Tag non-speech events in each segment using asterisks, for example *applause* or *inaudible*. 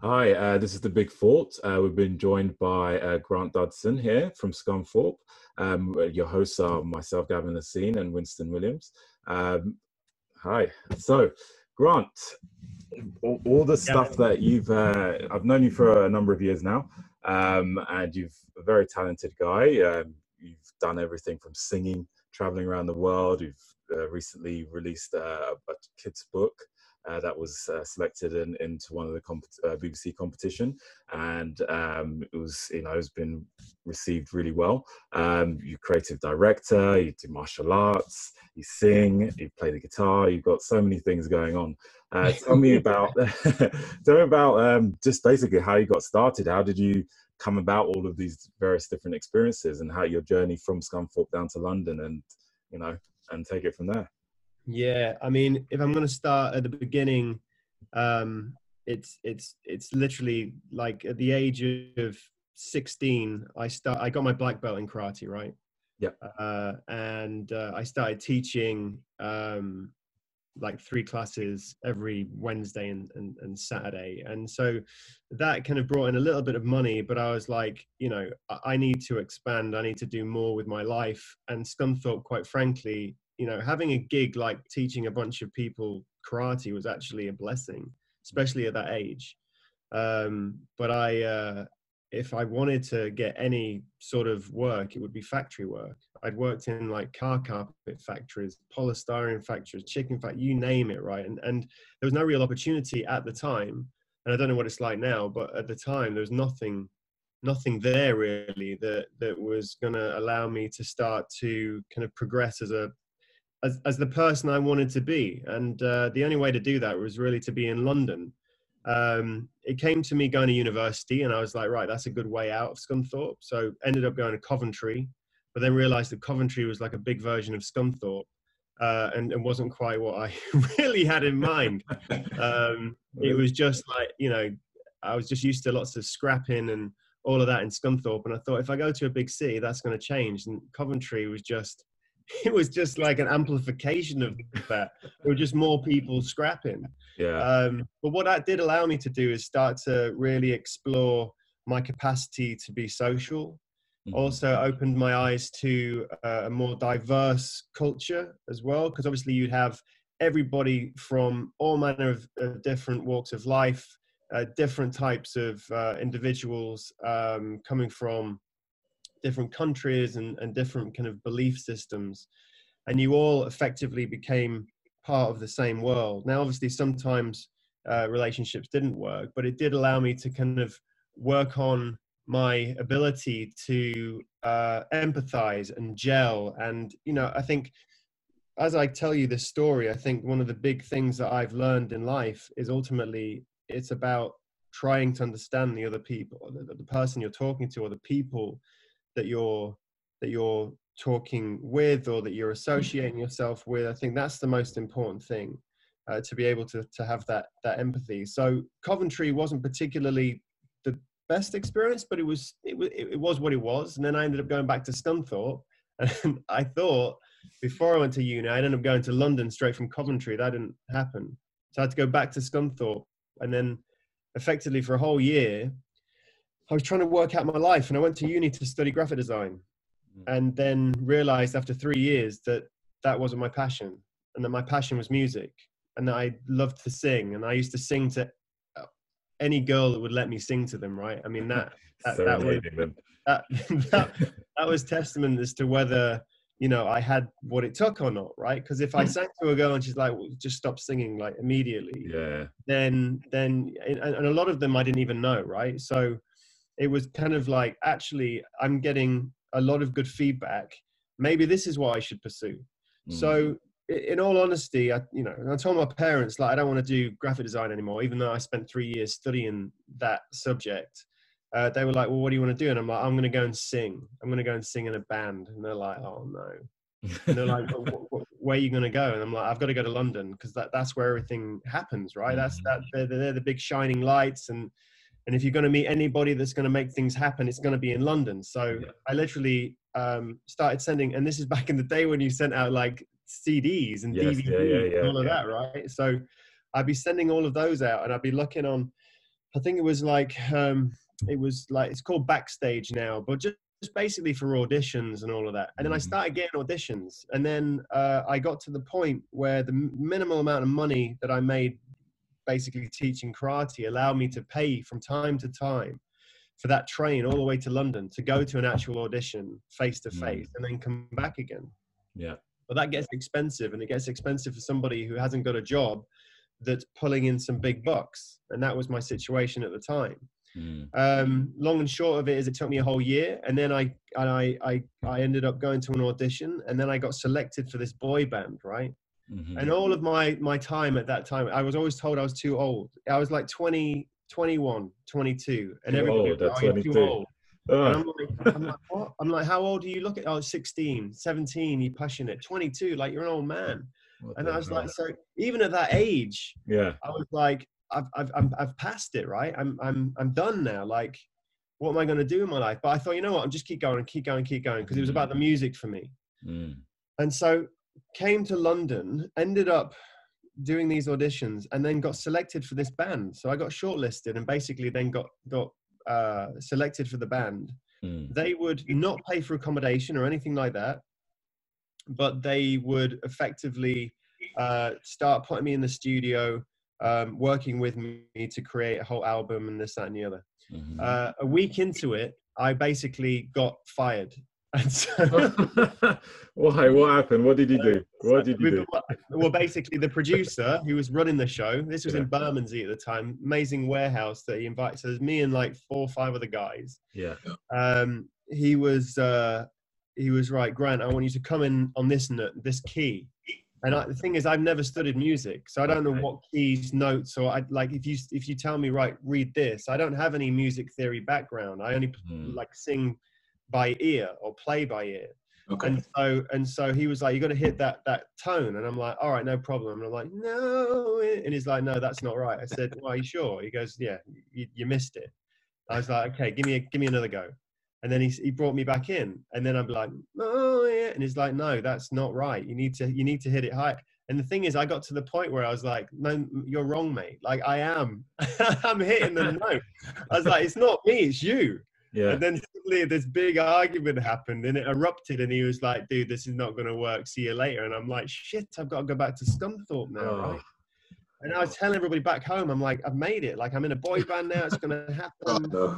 Hi, uh, this is the Big Thought. Uh, we've been joined by uh, Grant Dudson here from Scunthorpe. Um, your hosts are myself, Gavin Lisene, and Winston Williams. Um, hi. So, Grant, all, all the stuff that you've, uh, I've known you for a number of years now, um, and you've a very talented guy. Um, you've done everything from singing, traveling around the world. You've uh, recently released uh, a kid's book uh, that was uh, selected in, into one of the comp- uh, BBC competition, and um, it was you know it's been received really well. Um, you're creative director, you do martial arts, you sing, you play the guitar. You've got so many things going on. Uh, *laughs* tell me about *laughs* tell me about um, just basically how you got started. How did you come about all of these various different experiences, and how your journey from Scunthorpe down to London, and you know, and take it from there. Yeah, I mean, if I'm going to start at the beginning, um, it's it's it's literally like at the age of 16, I start. I got my black belt in karate, right? Yeah. Uh, and uh, I started teaching um, like three classes every Wednesday and, and, and Saturday. And so that kind of brought in a little bit of money, but I was like, you know, I need to expand. I need to do more with my life. And Scunthorpe, quite frankly, you know, having a gig like teaching a bunch of people karate was actually a blessing, especially at that age. Um, but I, uh, if I wanted to get any sort of work, it would be factory work. I'd worked in like car carpet factories, polystyrene factories, chicken factories, you name it, right? And and there was no real opportunity at the time. And I don't know what it's like now, but at the time there was nothing nothing there really that that was going to allow me to start to kind of progress as a as, as the person I wanted to be. And uh, the only way to do that was really to be in London. Um, it came to me going to university, and I was like, right, that's a good way out of Scunthorpe. So ended up going to Coventry, but then realized that Coventry was like a big version of Scunthorpe. Uh, and, and wasn't quite what I *laughs* really had in mind. Um, it was just like, you know, I was just used to lots of scrapping and all of that in Scunthorpe. And I thought if I go to a big city, that's going to change. And Coventry was just, *laughs* it was just like an amplification of that. There were just more people scrapping. Yeah. Um, but what that did allow me to do is start to really explore my capacity to be social. Mm-hmm. Also opened my eyes to uh, a more diverse culture as well, because obviously you'd have everybody from all manner of uh, different walks of life, uh, different types of uh, individuals um, coming from different countries and, and different kind of belief systems and you all effectively became part of the same world. Now obviously sometimes uh, relationships didn't work but it did allow me to kind of work on my ability to uh, empathize and gel. And you know i think as i tell you this story i think one of the big things that i've learned in life is ultimately it's about trying to understand the other people the, the person you're talking to or the people that you're that you're talking with or that you're associating yourself with i think that's the most important thing uh, to be able to to have that that empathy. So coventry wasn't particularly the best experience but it was it, it was what it was and then i ended up going back to scunthorpe *laughs* and i thought before i went to uni i ended up going to london straight from coventry. That didn't happen. So i had to go back to scunthorpe and then effectively for a whole year I was trying to work out my life, and I went to uni to study graphic design, mm. and then realized after three years that that wasn't my passion, and that my passion was music, and that I loved to sing, and I used to sing to uh, any girl that would let me sing to them. Right? I mean that *laughs* that, that, was, *laughs* that, that, that was testament as to whether you know I had what it took or not. Right? Because if I *laughs* sang to a girl and she's like, well, just stop singing like immediately, yeah, then then and, and a lot of them I didn't even know. Right? So it was kind of like actually i'm getting a lot of good feedback. Maybe this is what i should pursue. Mm. so in all honesty i you know i told my parents like i don't want to do graphic design anymore even though i spent three years studying that subject. Uh, they were like well what do you want to do? And i'm like i'm going to go and sing. I'm going to go and sing in a band. And they're like oh no. And they're like well, where are you going to go? And i'm like i've got to go to london because that, that's where everything happens right? That's that they're, they're the big shining lights and and if you're going to meet anybody that's going to make things happen, it's going to be in London. So yeah. I literally um, started sending, and this is *laughs* back in the day when you sent out like CDs and yes, DVDs yeah, and all of that, right? So I'd be sending all of those out, and I'd be looking on I think it was like um, it was like it's called backstage now, but just, just basically for auditions and all of that. And then I Mhm. started getting auditions, and then uh, I got to the point where the minimal amount of money that I made basically teaching karate allowed me to pay from time to time for that train all the way to London to go to an actual audition face to face and then come back again. Yeah. But that gets expensive, and it gets expensive for somebody who hasn't got a job that's pulling in some big bucks. And that was my situation at the time. Mm. Um, long and short of it is, it took me a whole year, and then I and I, I I ended up going to an audition, and then I got selected for this boy band, right? Mhm. And all of my my time at that time, I was always told I was too old. I was like 20, 21, 22, and Too everybody old was like, "Oh, you're too 22." old. And I'm like, I'm like, what? I'm like, how old are you looking? Oh, 16, 17, you're pushing it. 22, like you're an old man. what And I was hell? like, so even at that age, yeah, I was like, I've, I've, I'm, I've passed it, right? I'm, I'm, I'm done now. Like, what am I going to do in my life? But I thought, you know what? I'm just keep going and keep going, keep going. Cause it was about the music for me. Mm. And so came to London, ended up doing these auditions and then got selected for this band. So I got shortlisted and basically then got, got, uh, selected for the band Mm. they would not pay for accommodation or anything like that, but they would effectively uh, start putting me in the studio, um, working with me to create a whole album and this, that, and the other. Mhm. Uh, a week into it, I basically got fired. And so, *laughs* Why? What happened? What did you do? What did you do? well, basically, the producer who was running the show, this was in Yeah. Bermondsey at the time, amazing warehouse that he invited. So there's me and like four or five other guys. Yeah. um, he was uh, he was right, Grant. I want you to come in on this note, this key. And I, the thing is, I've never studied music, so I don't know Okay. what keys, notes, or I like. If you if you tell me right, read this. I don't have any music theory background. I only Mhm. like sing by ear or play by ear. Okay. And so and so he was like, you got to hit that that tone. And I'm like, all right, no problem. And I'm like, no. And he's like, no, that's not right. I said, well, are you sure? He goes, yeah, you, you missed it. I was like, okay, give me a, give me another go. And then he he brought me back in, and then I'm like, oh yeah, and he's like, no, that's not right. You need to you need to hit it high. And the thing is, I got to the point where I was like, no, you're wrong, mate. Like I am, *laughs* I'm hitting the note. I was like, it's not me, it's you. Yeah. And then suddenly this big argument happened and it erupted and he was like, dude, this is not going to work. See you later. And I'm like, shit, I've got to go back to Scunthorpe now, Oh. right? And I was telling everybody back home, I'm like, I've made it. Like I'm in a boy band now. It's going *laughs* to Oh, happen. no.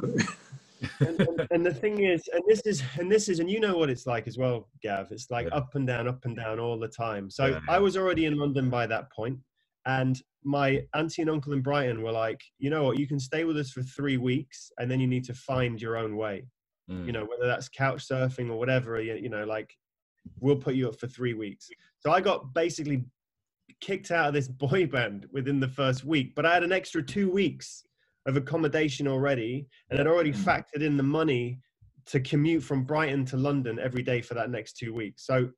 and, and, and the thing is, and this is, and this is, and you know what it's like as well, Gav. It's like Yeah. up and down, up and down all the time. So Yeah. I was already in London by that point, and my auntie and uncle in Brighton were like, you know what, you can stay with us for three weeks, and then you need to find your own way. Mm. You know, whether that's couch surfing or whatever. You, you know, like we'll put you up for three weeks. So I got basically kicked out of this *laughs* boy band within the first week, but I had an extra two weeks of accommodation already, and I'd already Mm. factored in the money to commute from Brighton to London every day for that next two weeks. So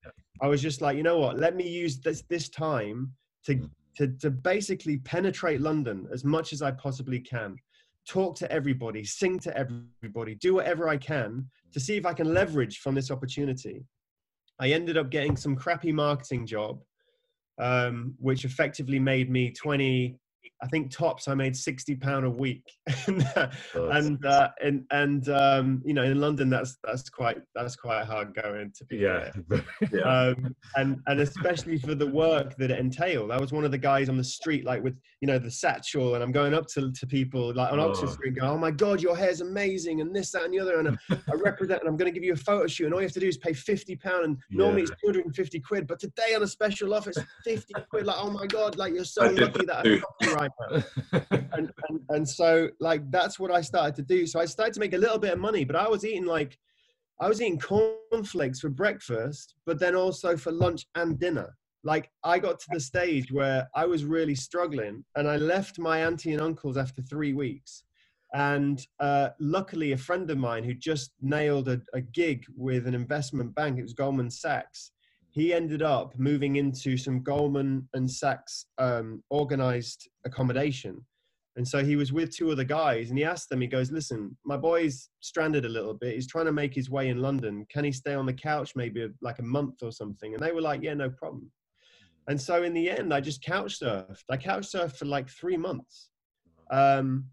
I was just like, you know what? Let me use this this time to Mm. To to basically penetrate London as much as I possibly can. Talk to everybody, sing to everybody, do whatever I can to see if I can leverage from this opportunity. I ended up getting some crappy marketing job, um, which effectively made me 20, I think tops, I made 60 pound a week. and, *laughs* and, uh, and, and um, you know, in London, that's, that's quite, that's quite hard going to be yeah. *laughs* Yeah. um, and and especially for the work that it entailed. I was one of the guys on the street, like with you know the satchel, and I'm going up to, to people like on Oxford Oh. Street, going, "Oh my God, your hair's amazing," and this, that, and the other, and I, *laughs* I represent, and I'm going to give you a photo shoot, and all you have to do is pay fifty pound, and normally Yeah. it's 250 quid, but today on a special offer, it's 50 quid. Like, oh my God, like you're so lucky that that I too. got you right *laughs* and, and and so like that's what I started to do. So I started to make a little bit of money, but I was eating like I was eating cornflakes for breakfast, but then also for lunch and dinner. Like I got to the stage where I was really struggling, and I left my auntie and uncles after three weeks. And uh, luckily, a friend of mine who just nailed a, a gig with an investment bank, it was Goldman Sachs. He ended up moving into some Goldman and Sachs um, organized accommodation. And so he was with two other guys and he asked them, he goes, Listen, my boy's stranded a little bit. He's trying to make his way in London. Can he stay on the couch maybe like a month or something? And they were like, Yeah, no problem. And so in the end, I just couch surfed. I couch surfed for like three months. Um,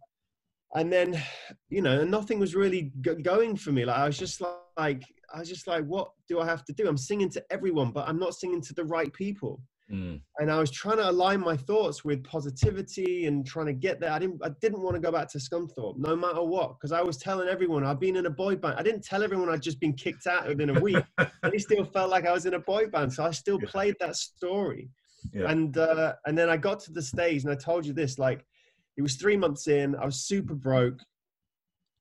and then you know nothing was really g- going for me like i was just like i was just like what do i have to do i'm singing to everyone but i'm not singing to the right people mm. and i was trying to align my thoughts with positivity and trying to get there i didn't i didn't want to go back to scunthorpe no matter what because i was telling everyone i've been in a boy band i didn't tell everyone i'd just been kicked out within a week and *laughs* they still felt like i was in a boy band so i still played that story yeah. and uh, and then i got to the stage and i told you this like it was three months in. I was super broke,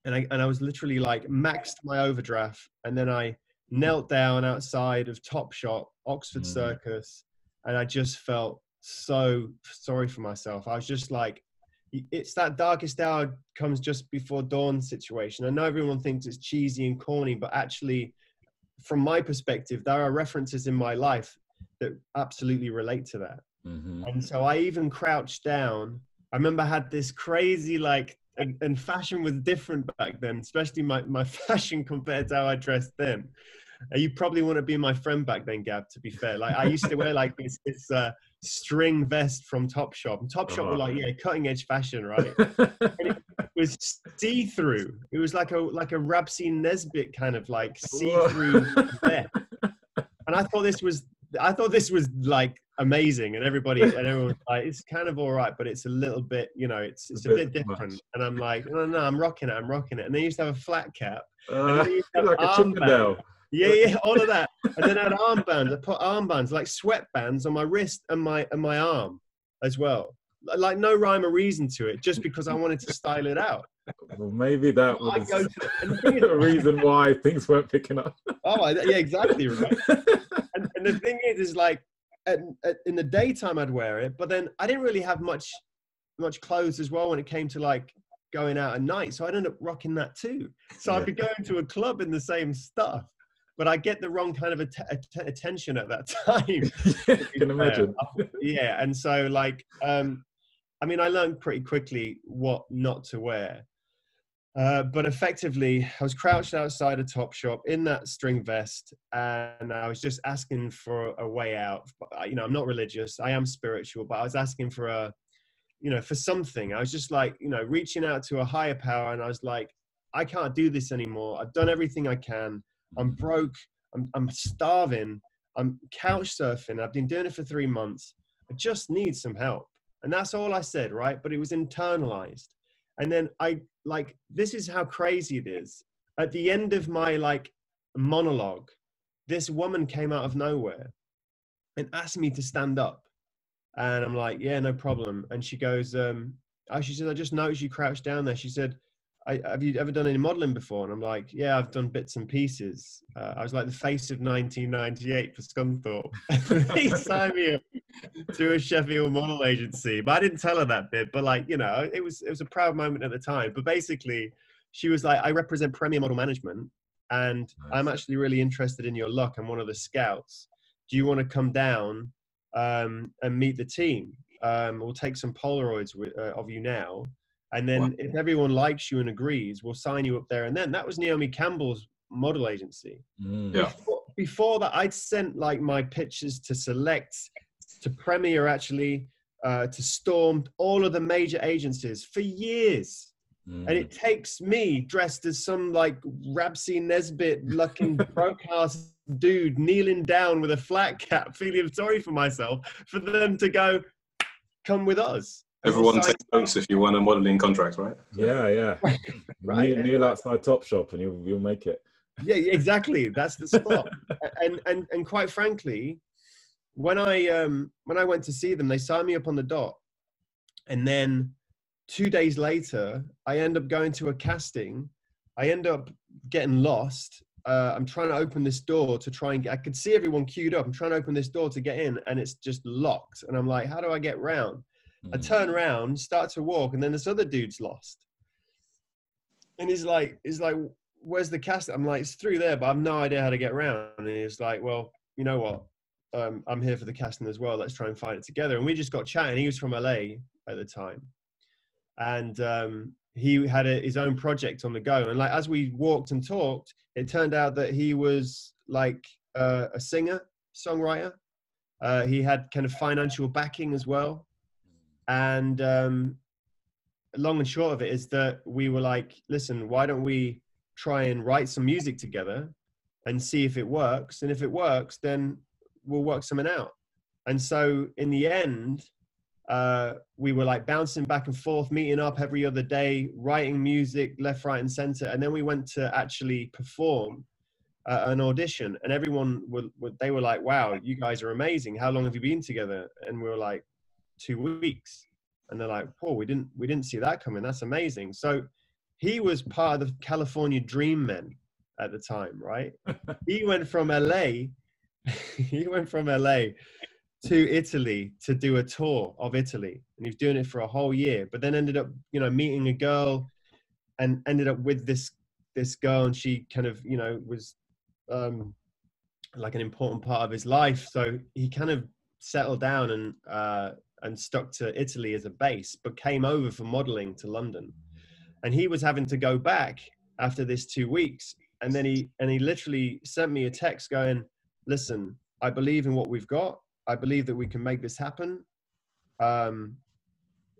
and I and I was literally like maxed my overdraft, and then I knelt down outside of Top Topshop, Oxford mm. Circus, and I just felt so sorry for myself. I was just like, it's that darkest hour comes just before dawn situation. I know everyone thinks it's cheesy and corny, but actually, from my perspective, there are references in my life that absolutely relate to that. Mm-hmm. And so I even crouched down I remember I had this crazy like and, and, fashion was different back then, especially my, my *laughs* fashion compared to how I dressed then. Uh, you probably want to be my friend back then, Gav, to be fair. Like I used to wear like this, this uh, string vest from Topshop. And Topshop uh-huh. were like, yeah, cutting edge fashion, right? *laughs* it was see-through. It was like a like a Rab C. Nesbitt kind of like see-through vest. And I thought this was I thought this was like amazing, and everybody and *laughs* everyone's like, "It's kind of all right, but it's a little bit, you know, it's it's a, a bit, bit different." Much. And I'm like, "No, no, I'm rocking it, I'm rocking it." And they used to have a flat cap, uh, *laughs* like a Chippendale. Yeah, yeah, all of that. And then I had armbands. I put armbands, like sweatbands, on my wrist and my and my arm as well. Like no rhyme or reason to it, just because I wanted to style it out. Well, maybe that was the *laughs* reason why things weren't picking up. oh, yeah, exactly right. and, and the thing is, is like at, at, in the daytime I'd wear it, but then I didn't really have much much clothes as well when it came to like going out at night. So I'd end up rocking that too. So I'd be going to a club in the same stuff, but I get the wrong kind of att- attention at that *laughs* time. yeah, you can imagine. yeah, and so like, um, I mean, I learned pretty quickly what not to wear. Uh, but effectively, I was crouched outside a Topshop in that string vest, and I was just asking for a way out. You know, I'm not religious; I am spiritual, but I was asking for a, you know, for something. I was just like, you know, reaching out to a higher power, and I was like, I can't do this anymore. I've done everything I can. I'm broke. I'm, I'm starving. I'm couch surfing. I've been doing it for three months. I just need some help, and that's all I said, right? But it was internalized and then i like this is how crazy it is. At the end of my like monologue this woman came out of nowhere and asked me to stand up. And i'm like yeah no problem. And she goes um oh, she said i just noticed you crouched down there. She said I, have you ever done any modeling before? And I'm like, yeah, I've done bits and pieces. Uh, I was like the face of 1998 for Scunthorpe. *laughs* they signed me up to a Sheffield model agency, but I didn't tell her that bit. But like, you know, it was it was a proud moment at the time. But basically, she was like, I represent Premier Model Management, and nice. I'm actually really interested in your look. I'm one of the scouts. Do you want to come down um, and meet the team? Um, we'll take some Polaroids with, uh, of you now and then wow. if everyone likes you and agrees, we'll sign you up there. And then that was Naomi Campbell's model agency. Mm. Yeah. Before, before, that, I'd sent like my pictures to Select, to Premier, actually, uh, to Storm, all of the major agencies for years. Mm. And it takes me dressed as some like Rab C. Nesbitt looking *laughs* broke ass dude kneeling down with a flat cap, *laughs* feeling sorry for myself, for them to go, come with us. Everyone takes notes if you want a modeling contract, right? Yeah, yeah. *laughs* right. Kneel, kneel outside Top Shop and you'll you'll make it. Yeah, exactly. That's the spot. *laughs* and and and quite frankly, when I um when I went to see them, they signed me up on the dot, and then two days later, I end up going to a casting. I end up getting lost. Uh, I'm trying to open this door to try and get. I could see everyone queued up. I'm trying to open this door to get in, and it's just locked. And I'm like, how do I get round? Mm. I turn around, start to walk, and then this other dude's lost. And he's like, he's like, where's the cast? I'm like, it's through there, but I've no idea how to get around. And he's like, well, you know what? Um, I'm here for the casting as well. Let's try and find it together. And we just got chatting. He was from LA at the time, and um, he had a, his own project on the go. And like as we walked and talked, it turned out that he was like uh, a singer, songwriter. Uh, he had kind of financial backing as well and um, long and short of it is that we were like, listen, why don't we try and write some music together and see if it works? And if it works, then we'll work something out. And so in the end, uh, we were like bouncing back and forth, meeting up every other day, writing music left, right, and center. And then we went to actually perform uh, an audition, and everyone were, were, they were like, "Wow, you guys are amazing! How long have you been together?" And we were like, two weeks." And they're like, "Oh, we didn't we didn't see that coming. That's amazing." So he was part of the California Dream Men at the time, right? *laughs* he went from LA. *laughs* he went from LA to Italy to do a tour of Italy, and he was doing it for a whole year. But then ended up, you know, meeting a girl, and ended up with this this girl, and she kind of, you know, was um, like an important part of his life. So he kind of settled down and uh, and stuck to Italy as a base, but came over for modeling to London. And he was having to go back after this two weeks, and then he and he literally sent me a text going, "Listen, I believe in what we've got. I believe that we can make this happen. Um,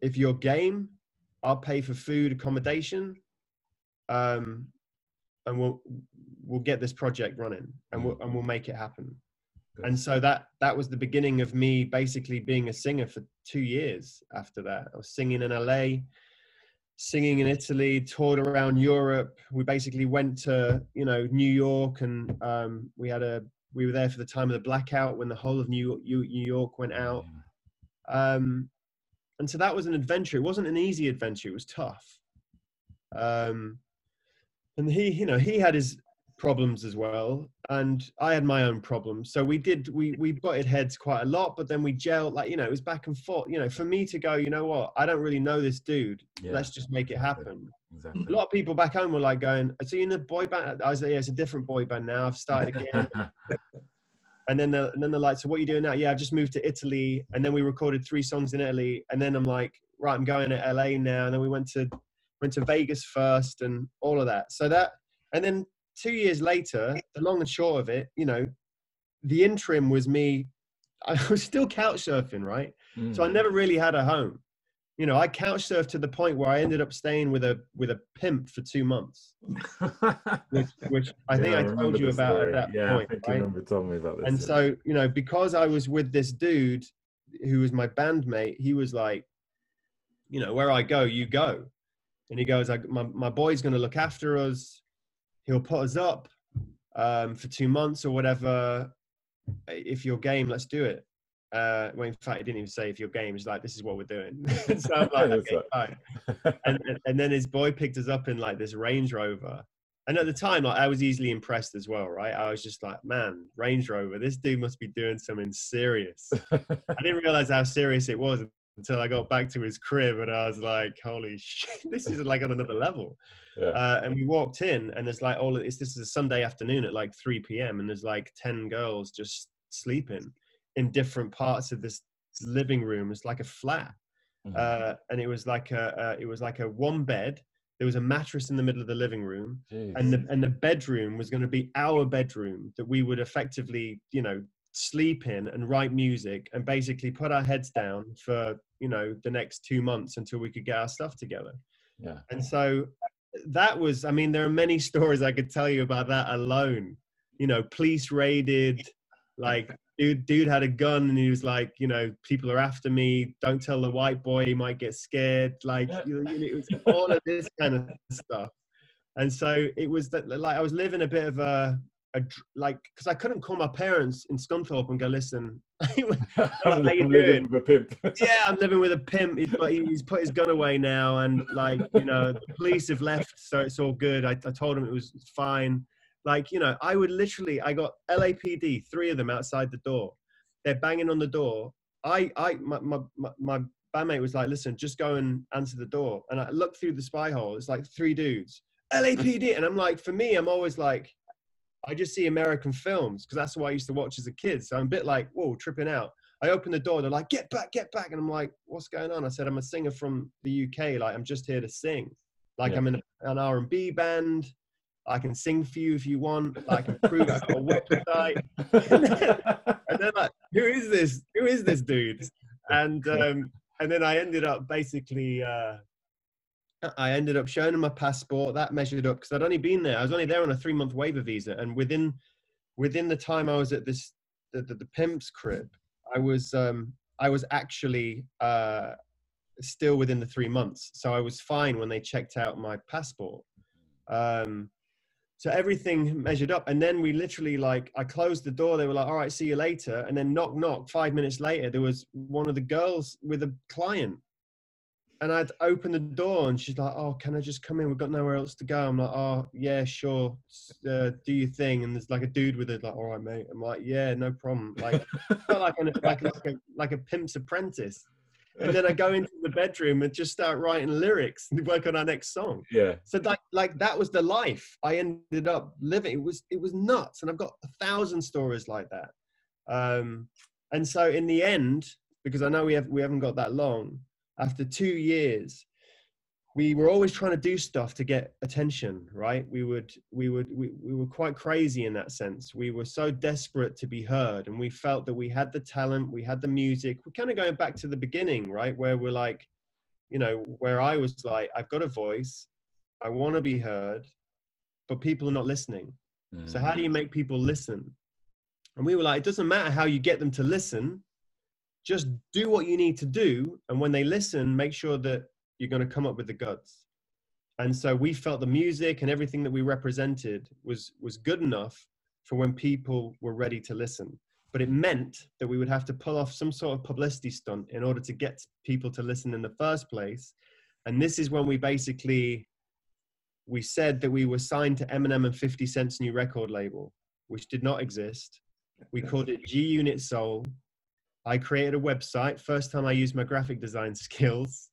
if you're game, I'll pay for food, accommodation, um, and we'll we'll get this project running, and we'll and we'll make it happen. And so that that was the beginning of me basically being a singer for two years. After that, I was singing in LA, singing in Italy, toured around Europe. We basically went to you know New York, and um, we had a we were there for the time of the blackout when the whole of New York, New York went out. Um, and so that was an adventure. It wasn't an easy adventure. It was tough. Um, and he, you know, he had his problems as well, and I had my own problems. So we did, we we butted heads quite a lot, but then we gelled. Like you know, it was back and forth. You know, for me to go, you know what? I don't really know this dude. Yeah. Let's just make it happen. Exactly. A lot of people back home were like going, "So you in the boy band?" I was like, "Yeah, it's a different boy band now. I've started *laughs* again." and then the, and then they're like, "So what are you doing now?" Yeah, I've just moved to Italy, and then we recorded three songs in Italy, and then I'm like, "Right, I'm going to LA now." And then we went to went to Vegas first, and all of that. So that, and then two years later, the long and short of it, you know, the interim was me. *laughs* I was still couch surfing, right? Mm. So I never really had a home you know, I couch surfed to the point where I ended up staying with a with a pimp for two months, *laughs* which, which I think yeah, I, I told you about story. at that yeah, point. I think right? you remember telling me about this. And so, you know, because I was with this dude who was my bandmate, he was like, you know, where I go, you go. And he goes, I, my, my boy's going to look after us. He'll put us up um, for two months or whatever. If you're game, let's do it uh, well, in fact, he didn't even say if your game is like, this is what we're doing. *laughs* so I'm like, *laughs* okay, fine. And, *laughs* and then his boy picked us up in like this Range Rover. And at the time, like, I was easily impressed as well, right? I was just like, man, Range Rover, this dude must be doing something serious. I didn't realize how serious it was until I got back to his crib and I was like, holy shit, this is like on another level. Yeah. Uh, and we walked in and there's like all of it's this is a Sunday afternoon at like 3 p.m. and there's like 10 girls just sleeping in different parts of this living room. It's like a flat, mm-hmm. uh, and it was like a, it was like a one bed. There was a mattress in the middle of the living room, Jeez. and the and the bedroom was going to be our bedroom that we would effectively, you know, sleep in and write music and basically put our heads down for you know the next two months until we could get our stuff together. Yeah. And so that was, I mean, there are many *laughs* stories I could tell you about that alone. You know, police raided, like dude dude had a gun and he was like you know people are after me. Don't tell the white boy. He might get scared. Like you know, it was all of this kind of stuff. And so it was that like i was living a bit of a, a like because i couldn't call my parents in scunthorpe and go listen *laughs* *laughs* I'm living with a pimp. *laughs* yeah, I'm living with a pimp. He's, he's, put his gun away now, and like you know, the police have left, so it's all good. I, I told him it was fine. Like, you know, I would literally, I got LAPD, three of them outside the door. They're banging on the door. I, I, my, my, my bandmate was like, listen, just go and answer the door. And I looked through the spy hole. It's like three dudes, LAPD. And I'm like, for me, I'm always like, I just see American films because that's what I used to watch as a kid. So I'm a bit like, whoa, tripping out. I open the door. They're like, get back, get back. And I'm like, what's going on? I said, I'm a singer from the UK. Like, I'm just here to sing. Like, yeah. I'm in an R&B band. I can sing for you if you want. I can prove I've got a website. *laughs* and then like, who is this? Who is this dude? *laughs* And um, and then I ended up basically uh, I ended up showing him my passport. That measured up because I'd only been there. I was only there on a three month waiver visa, and within within the time I was at this the, the, the pimp's crib, I was um, I was actually uh, still within the three months, so I was fine when they checked out my passport. Um, so everything measured up, and then we literally like I closed the door. They were like, "All right, see you later," and then knock knock. Five minutes later, there was one of the girls with a client and I'd open the door and she's like, "Oh, can I just come in? We've got nowhere else to go." I'm like, "Oh, yeah, sure. Uh, do your thing." And there's like a dude with it, like, "All right, mate." I'm like, "Yeah, no problem." Like, like, an, *laughs* like, like a like a pimp's apprentice. And then I go into the bedroom and just start writing lyrics and work on our next song. Yeah. So like like that was the life I ended up living. It was it was nuts, and I've got a thousand stories like that. Um, and so in the end, because I know we have we haven't got that long after two years we were always trying to do stuff to get attention right? We would we would we, we were quite crazy in that sense. We were so desperate to be heard and we felt that we had the talent we had the music. We're kind of going back to the beginning right? Where we're like you know where i was like i've got a voice. I want to be heard but people are not listening. Mm. so how do you make people listen? And we were like it doesn't matter how you get them to listen just do what you need to do and when they listen make sure that you're going to come up with the goods and so we felt the music and everything that we represented was was good enough for when people were ready to listen. But it meant that we would have to pull off some sort of publicity stunt in order to get people to listen in the first place. And this is when we basically we said that we were signed to Eminem and 50 Cent's new record label which did not exist. We called it G Unit Soul I created a website. First time I used my graphic design *laughs* skills.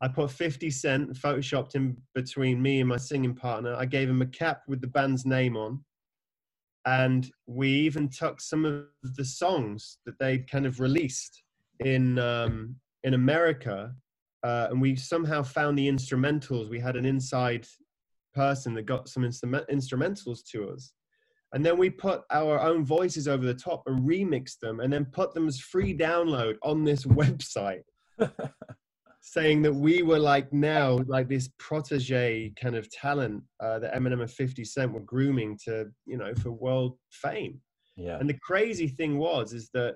I put 50 Cent photoshopped in between me and my singing partner. I gave him a cap with the band's name on. And we even took some of the songs that they'd kind of released in, um, in America. Uh, and we somehow found the instrumentals. We had an inside person that got some instrument- instrumentals to us and then we put our own voices over the top and remix them and then put them as free download on this *laughs* website. *laughs* Saying that we were like now like this protege kind of talent uh, that eminem and 50 cent were grooming to you know for world fame. Yeah. And the crazy thing was is that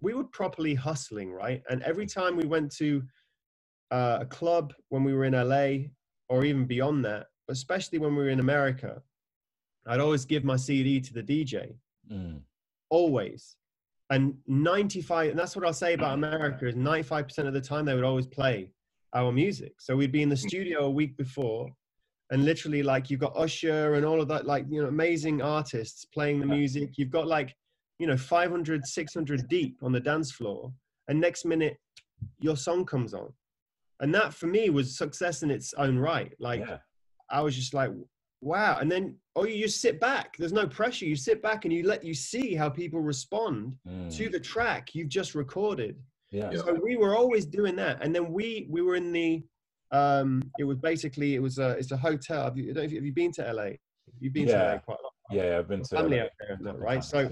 we were properly hustling right? And every time we went to uh, a club when we were in la or even beyond that especially when we were in america I'd always give my CD to the DJ. Mm. Always. And 95, and that's what I'll say about America is 95% of the time they would always play our music. So we'd be in the studio a week before and literally like you've got Usher and all of that, like, you know, amazing artists playing the music. You've got like, you know, 500, 600 deep on the dance floor. And next minute your song comes on. And that for me was success in its own right. Like yeah. I was just like, wow. And then oh you just sit back. There's no pressure. You sit back and you let you see how people respond mm. to the track you've just recorded. Yeah. So we were always doing that. And then we we were in the um it was basically it was a it's a hotel. Have you, have you been to la you've been yeah. to la quite a lot. Yeah i've been to family LA. out there right? So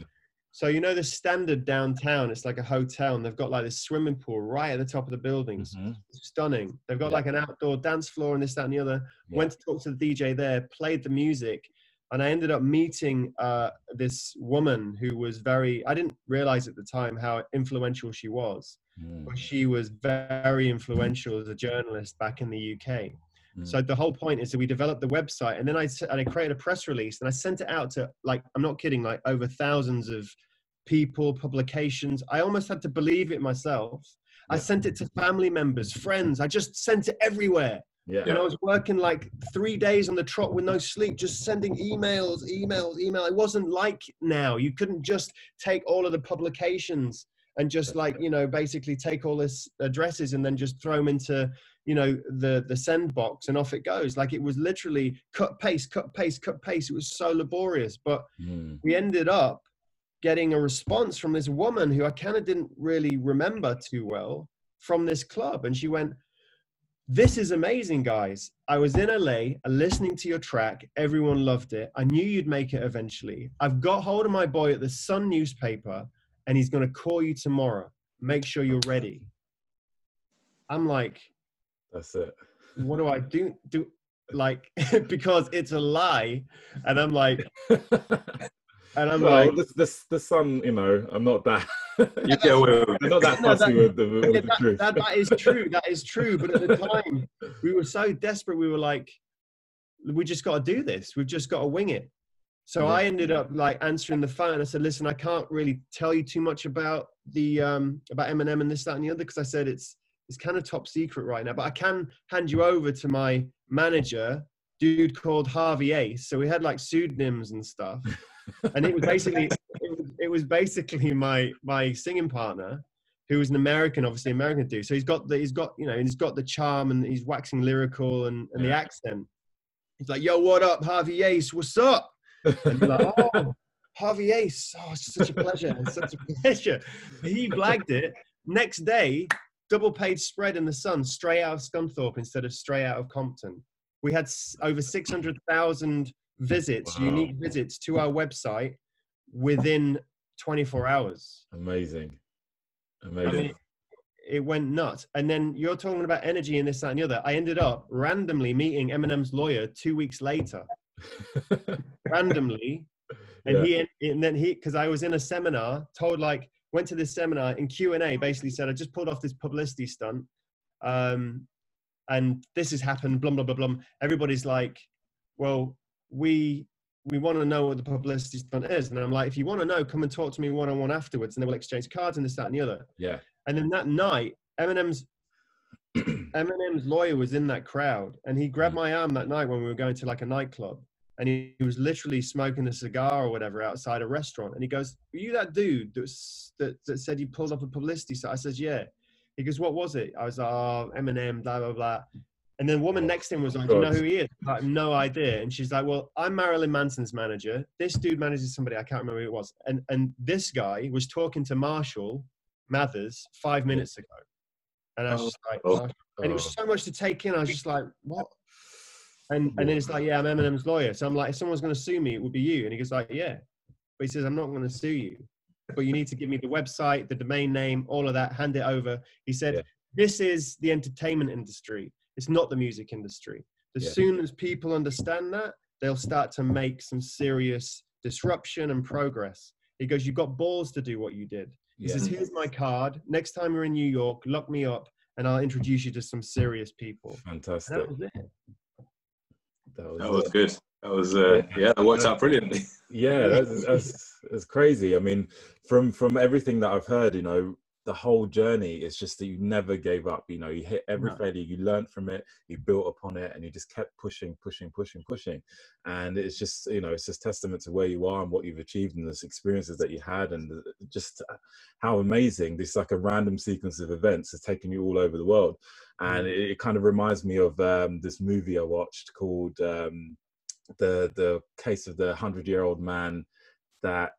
so you know the standard downtown, it's like a hotel, and they've got like this swimming pool right at the top of the buildings. Mm-hmm. Stunning. They've got yeah. like an outdoor dance floor and this, that, and the other. Yeah. Went to talk to the DJ there, played the music, and I ended up meeting uh, this woman who was very. I didn't realize at the time how influential she was, mm. but she was very influential as a journalist back in the UK. Mm. So the whole point is that we developed the website, and then I and I created a press release, and I sent it out to like I'm not kidding, like over thousands of people, publications. I almost had to believe it myself. Yeah. I sent it to family members, friends. I just sent it everywhere. Yeah. And I was working like three days on the trot with no sleep, just sending emails, emails, email. It wasn't like now. You couldn't just take all of the publications and just like you know basically take all this addresses and then just throw them into you know the the send box and off it goes. Like it was literally cut paste cut paste cut paste. It was so laborious. But mm. we ended up getting a response from this woman who i kind of didn't really remember too well from this club. And she went this is amazing guys. I was in la listening to your track. Everyone loved it. I knew you'd make it eventually. I've got hold of my boy at the sun newspaper and he's going to call you tomorrow make sure you're ready i'm like that's it. what do I do? Do *laughs* like *laughs* because it's a lie, and I'm like, *laughs* and I'm well, like, this, this, the sun, you know, I'm not that, You get away with I'm not that No, fussy that- with the, with Yeah, the that, truth. that, that is true. That is true. But at the time, we were so desperate. We were like, we just got to do this. We've just got to wing it. So Yeah. I ended up like answering the phone. I said, "Listen, I can't really tell you too much about the um, about Eminem and this, that, and the other because I said it's it's kind of top secret right now. But I can hand you over to my manager, dude called Harvey Ace. So we had like pseudonyms and stuff, and it was *laughs* basically it was, it was basically my my singing partner who was an American, obviously American dude. So he's got the he's got you know he's got the charm and he's waxing lyrical and, and the accent. He's like, "Yo, what up, Harvey Ace? What's up?" And be like, *laughs* "Oh, Harvey Ace, oh, it's such a pleasure, it's such a pleasure." He blagged it. Next day, double page spread in the Sun, straight out of Scunthorpe instead of straight out of Compton. We had over six hundred thousand visits, Wow. unique visits to our website within 24 hours. Amazing. I Amazing. mean, it went nuts. And then you're talking about energy and this, that, and the other. I ended up randomly meeting Eminem's lawyer two weeks later, *laughs* randomly. And he and then he because I was in a seminar, told like went to this seminar in Q and A, basically said I just pulled off this publicity stunt, um, and this has happened. Blah blah blah blah. Everybody's like, well, we we want to know what the publicity stunt is, and I'm like, if you want to know, come and talk to me one on one afterwards, and then we'll exchange cards and this that and the other. yeah. And then that night, Eminem's *clears throat* Eminem's lawyer was in that crowd, and he grabbed mm. my arm that night when we were going to like a nightclub, and he, he was literally smoking a cigar or whatever outside a restaurant. And he goes, "Were you that dude that was, that, that said you pulled up a publicity?" So I says, "Yeah." He goes, "What was it?" I was like, "Oh, Eminem, blah blah blah." And then the woman Oh, next to him was like, "Do you know who he is?" I have no idea. And she's like, "Well, I'm Marilyn Manson's manager. This dude manages somebody I can't remember who it was." And and this guy was talking to Marshall Mathers five minutes ago, and I was just like, Oh. And it was so much to take in. I was just like, "What?" And and then it's like, "Yeah, I'm Eminem's lawyer." So I'm like, "If someone's going to sue me, it would be you." And he goes like, "Yeah," but he says, "I'm not going to sue you, but you need to give me the website, the domain name, all of that. Hand it over." He said, Yeah. "This is the entertainment industry. It's not the music industry. As Yeah. soon as people understand that, they'll start to make some serious disruption and progress." He goes, "You've got balls to do what you did." He yeah. says, "Here's my card. Next time you're in New York, lock me up, and I'll introduce you to some serious people." And Fantastic. that was it. That was, That was it. good. That was uh, yeah, that worked out brilliantly. yeah that's, that's, that's crazy i mean from from everything that i've heard you know the whole journey is just that you never gave up you know you hit every No. failure you learned from it you built upon it and you just kept pushing pushing pushing pushing. And it's just you know it's just testament to where you are and what you've achieved and the experiences that you had and just how amazing this like a random sequence of events has taken you all over the world. And it, it kind of reminds me of um, this movie i watched called um, the the case of the hundred year old man that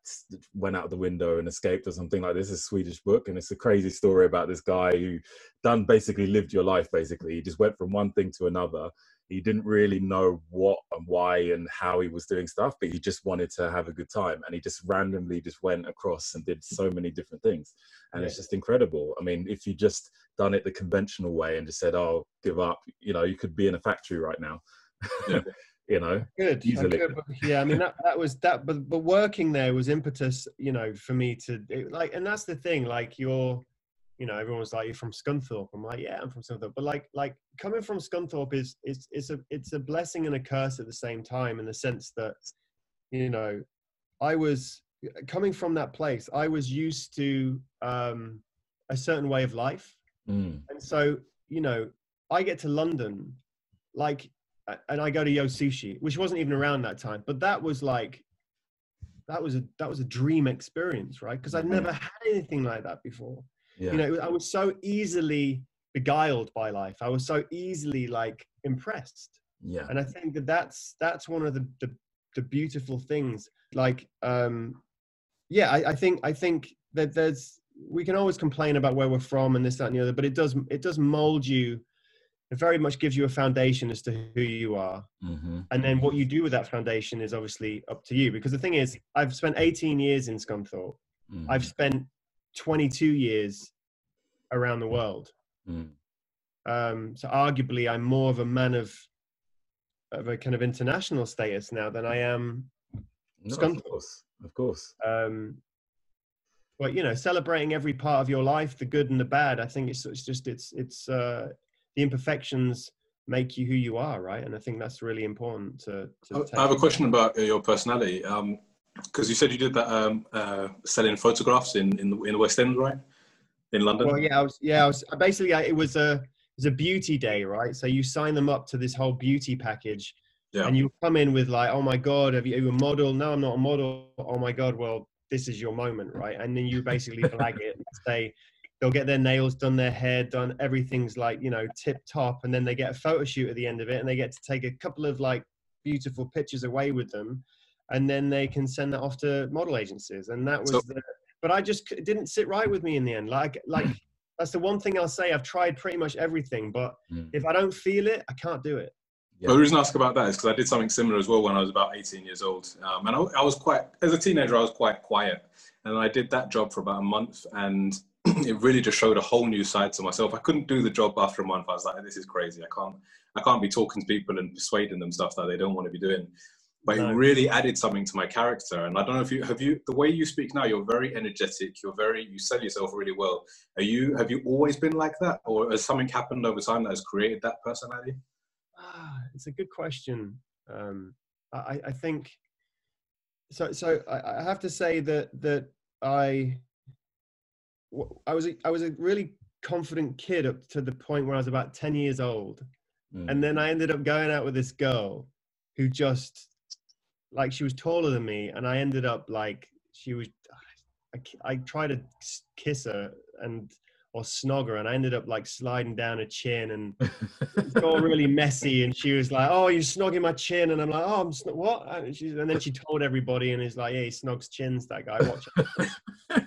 went out the window and escaped or something like this. It's a Swedish book, and it's a crazy story about this guy who done basically lived your life. Basically, he just went from one thing to another. He didn't really know what and why and how he was doing stuff, but he just wanted to have a good time, and he just randomly just went across and did so many different things, and it's just incredible. I mean, if you just done it the conventional way and just said, "Oh, give up," you know, you could be in a factory right now. Yeah. *laughs* you know, Good. Easily. but yeah, I mean that that was that, but but working there was impetus, you know, for me to it, like, and that's the thing. Like you're, you know, everyone's like, you're from Scunthorpe. I'm like, yeah, I'm from Scunthorpe. But like, like coming from Scunthorpe is is it's a it's a blessing and a curse at the same time in the sense that, you know, I was coming from that place. I was used to um, a certain way of life. Mm, And so, you know, I get to London, like, and I go to Yo Sushi, which wasn't even around that time, but that was like, that was a that was a dream experience, right? Because I'd never had anything like that before. yeah, You know, I was so easily beguiled by life. I was so easily like impressed, yeah, and I think that that's that's one of the the, the beautiful things. Like, um, yeah, I, I think I think that there's we can always complain about where we're from and this that and the other, but it does it does mold you. It very much gives you a foundation as to who you are, hmm and then what you do with that foundation is obviously up to you. Because the thing is, I've spent 18 years in Scunthorpe. I've spent 22 years around the world. Mm. Um, so arguably, I'm more of a man of of a kind of international status now than I am. No, Scunthorpe. of course, of course. Um, but you know, celebrating every part of your life, the good and the bad. I think it's it's just it's it's uh, the imperfections make you who you are, right? And I think that's really important to. to I have a question about uh, your personality. Because you said you did that um, uh, selling photographs in, in, the, in the West End, right? In London? Well, yeah, I was. Yeah, I was. Basically, I, it was a it was a beauty day, right? So you sign them up to this whole beauty package, Yeah. and you come in with like, oh my god, have you, are you a model? No, I'm not a model. Oh my god, well, this is your moment, right? And then you basically flag it and say they'll get their nails done, their hair done, everything's like you know tip top, and then they get a photo shoot at the end of it, and they get to take a couple of like beautiful pictures away with them, and then they can send that off to model agencies, and that was. So- the, but I just it didn't sit right with me in the end. Like like that's the one thing I'll say. I've tried pretty much everything, but Mm. if I don't feel it, I can't do it. Yeah. Well, the reason I ask about that is because I did something similar as well when I was about 18 years old. Um, and I, I was quite, as a teenager, I was quite quiet. And I did that job for about a month and it really just showed a whole new side to myself. I couldn't do the job after a month. I was like, this is crazy. I can't, I can't be talking to people and persuading them stuff that they don't want to be doing. But No. it really added something to my character. And I don't know if you, have you, the way you speak now, you're very energetic. You're very, you sell yourself really well. Are you, have you always been like that? Or has something happened over time that has created that personality? Ah, it's a good question. Um, I, I think so. So I, I have to say that that I I was a, I was a really confident kid up to the point where I was about ten years old, Mm. and then I ended up going out with this girl who just like she was taller than me, and I ended up like she was. I tried to kiss her and or snog her, and I ended up like sliding down her chin and it's all really *laughs* messy. And she was like, "Oh, you're snogging my chin," and I'm like, "Oh, I'm snog- what?" And, she's, and then she told everybody, and he's like, "Yeah, he snogs chins. That guy. Watch." *laughs*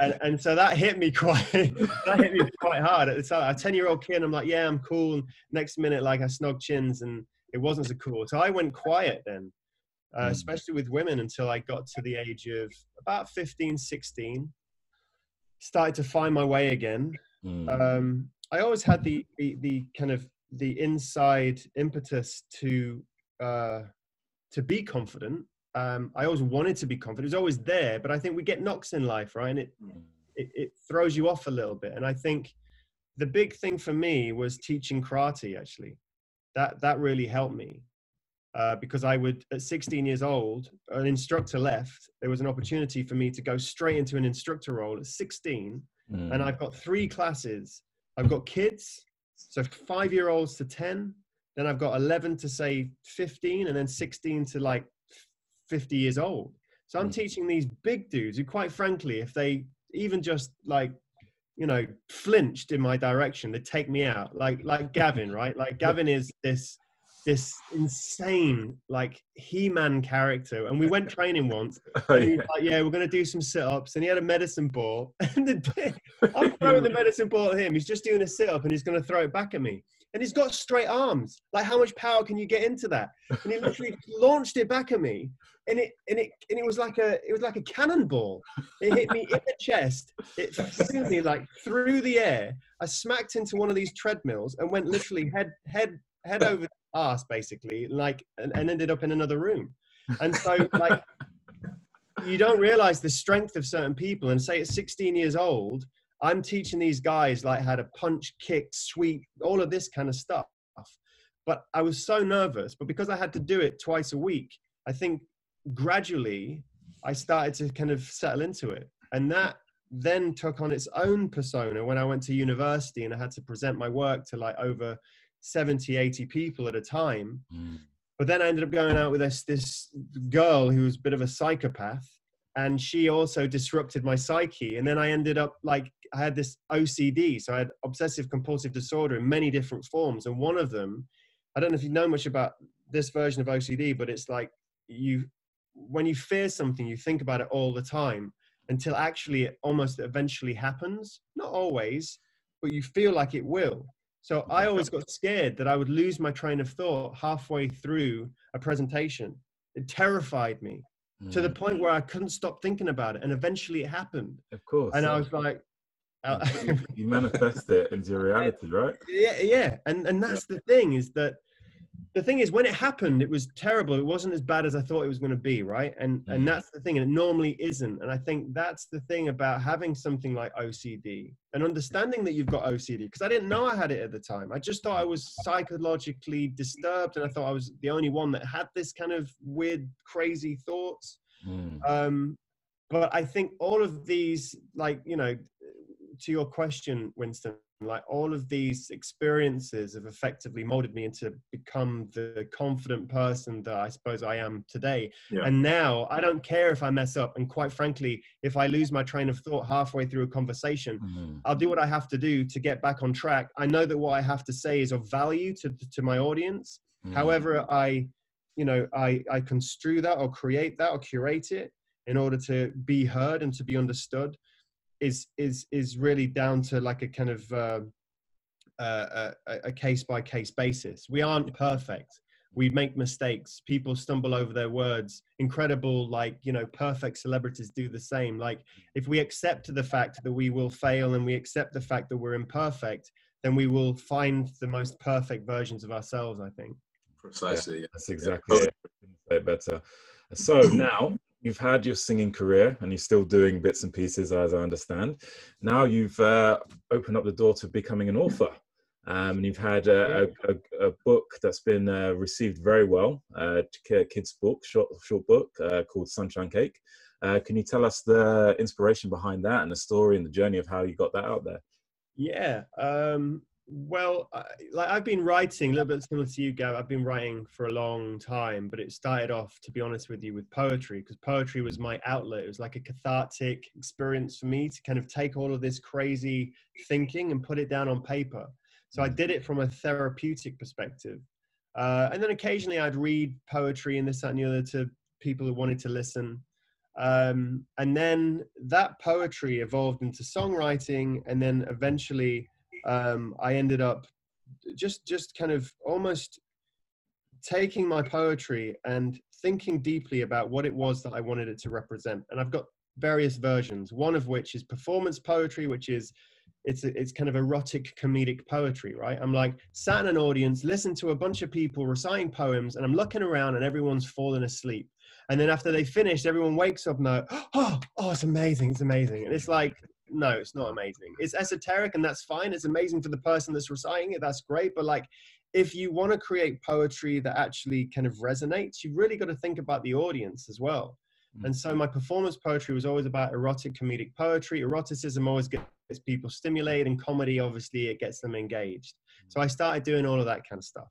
it." and, and so that hit me *laughs* quite that hit me quite hard. It's a ten year old kid. And I'm like, "Yeah, I'm cool." And next minute, like I snog chins, and it wasn't so cool. So I went quiet then. Uh, Mm. especially with women until I got to the age of about 15, 16. Started to find my way again Mm. um, I always had the, the the kind of the inside impetus to uh, to be confident. Um, I always wanted to be confident. It was always there, but I think we get knocks in life, right? And it, it it throws you off a little bit. And I think the big thing for me was teaching karate. Actually, that that really helped me. Uh, because I would, at 16 years old, an instructor left. There was an opportunity for me to go straight into an instructor role at 16 Mm. and I've got three classes. I've got kids, so five year olds to 10. Then I've got 11 to say 15, and then 16 to like 50 years old. So I'm Mm. teaching these big dudes who, quite frankly, if they even just like, you know, flinched in my direction, they take me out. Like like Gavin, *laughs* right? Like Gavin is this this insane like he-man character and we went training once *laughs* Oh, and he's yeah. like, yeah, we're going to do some sit-ups. And he had a medicine ball. *laughs* And the, I'm throwing the medicine ball at him. He's just doing a sit-up and he's going to throw it back at me. And he's got straight arms. Like, how much power can you get into that? And he literally *laughs* launched it back at me. And it and it and it was like a it was like a cannonball. It hit me in the *laughs* chest. It threw me like through the air. I smacked into one of these treadmills and went literally head head head *laughs* over the ass basically, like and, and ended up in another room. And so like you don't realize the strength of certain people and say at 16 years old i'm teaching these guys like how to punch kick sweep all of this kind of stuff. But i was so nervous but because i had to do it twice a week i think gradually i started to kind of settle into it. And that then took on its own persona when i went to university and i had to present my work to like over 70 80 people at a time. Mm. but then I ended up going out with this this girl who was a bit of a psychopath, and she also disrupted my psyche. And then I ended up like I had this OCD, so I had obsessive compulsive disorder in many different forms. And one of them, I don't know if you know much about this version of OCD, but it's like you when you fear something, you think about it all the time until actually it almost eventually happens. Not always, but you feel like it will. So I always got scared that I would lose my train of thought halfway through a presentation. It terrified me to the Mm. point where I couldn't stop thinking about it. And eventually it happened. Of course. And I was like, you manifest it into your *laughs* reality, right? Yeah, yeah, and and that's yeah. the thing is that the thing is when it happened it was terrible. It wasn't as bad as i thought it was going to be right? And mm. and that's the thing and it normally isn't. And i think that's the thing about having something like ocd and understanding that you've got ocd because i didn't know i had it at the time. I just thought i was psychologically disturbed and i thought i was the only one that had this kind of weird crazy thoughts. Mm. um but i think all of these like you know to your question winston like all of these experiences have effectively molded me into become the confident person that I suppose I am today. Yeah. And now I don't care if I mess up. And quite frankly, if I lose my train of thought halfway through a conversation, mm-hmm. I'll do what I have to do to get back on track. I know that what I have to say is of value to, to my audience. Mm-hmm. However, I, you know, I, I construe that or create that or curate it in order to be heard and to be understood is is is really down to like a kind of uh, uh, a case by case basis. We aren't perfect. We make mistakes. People stumble over their words. Incredible, like you know, perfect celebrities do the same. Like if we accept the fact that we will fail and we accept the fact that we're imperfect, then we will find the most perfect versions of ourselves. I think. Precisely. Yeah, that's exactly yeah. it. Better. So now you've had your singing career and you're still doing bits and pieces as i understand. Now you've uh, opened up the door to becoming an author. Um, and you've had a, a, a book that's been uh, received very well uh, kids book short, short book uh, called sunshine cake. Uh, can you tell us the inspiration behind that and the story and the journey of how you got that out there? Yeah um, well, I, like I've been writing a little bit similar to you, Gav. I've been writing for a long time, but it started off, to be honest with you, with poetry because poetry was my outlet. It was like a cathartic experience for me to kind of take all of this crazy thinking and put it down on paper. So I mm. did it from a therapeutic perspective, uh, and then occasionally I'd read poetry and this, that, and the other to people who wanted to listen. Um, and then that poetry evolved into songwriting, and then eventually um, I ended up just just kind of almost taking my poetry and thinking deeply about what it was that I wanted it to represent. And I've got various versions. One of which is performance poetry, which is it's it's kind of erotic comedic poetry, right? I'm like sat in an audience, listen to a bunch of people reciting poems, and I'm looking around and everyone's fallen asleep. And then after they finish, everyone wakes up and they're, *gasps* oh, oh, it's amazing, it's amazing. And it's like no, it's not amazing. It's esoteric and that's fine. It's amazing for the person that's reciting it. That's great. But like, if you want to create poetry that actually kind of resonates, you've really got to think about the audience as well. Mm. And so my performance poetry was always about erotic comedic poetry. Eroticism always gets people stimulated, and comedy obviously it gets them engaged. So I started doing all of that kind of stuff.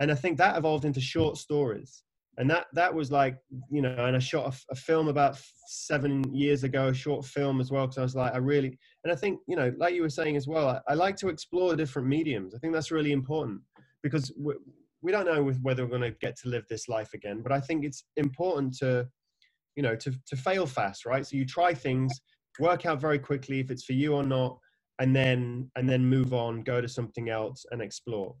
And I think that evolved into short stories and that that was like you know and i shot a, a film about seven years ago a short film as well because i was like i really and i think you know like you were saying as well I, I, like to explore different mediums. I think that's really important because we, we don't know whether we're going to get to live this life again but i think it's important to you know to, to fail fast right? So you try things work out very quickly if it's for you or not and then and then move on go to something else and explore.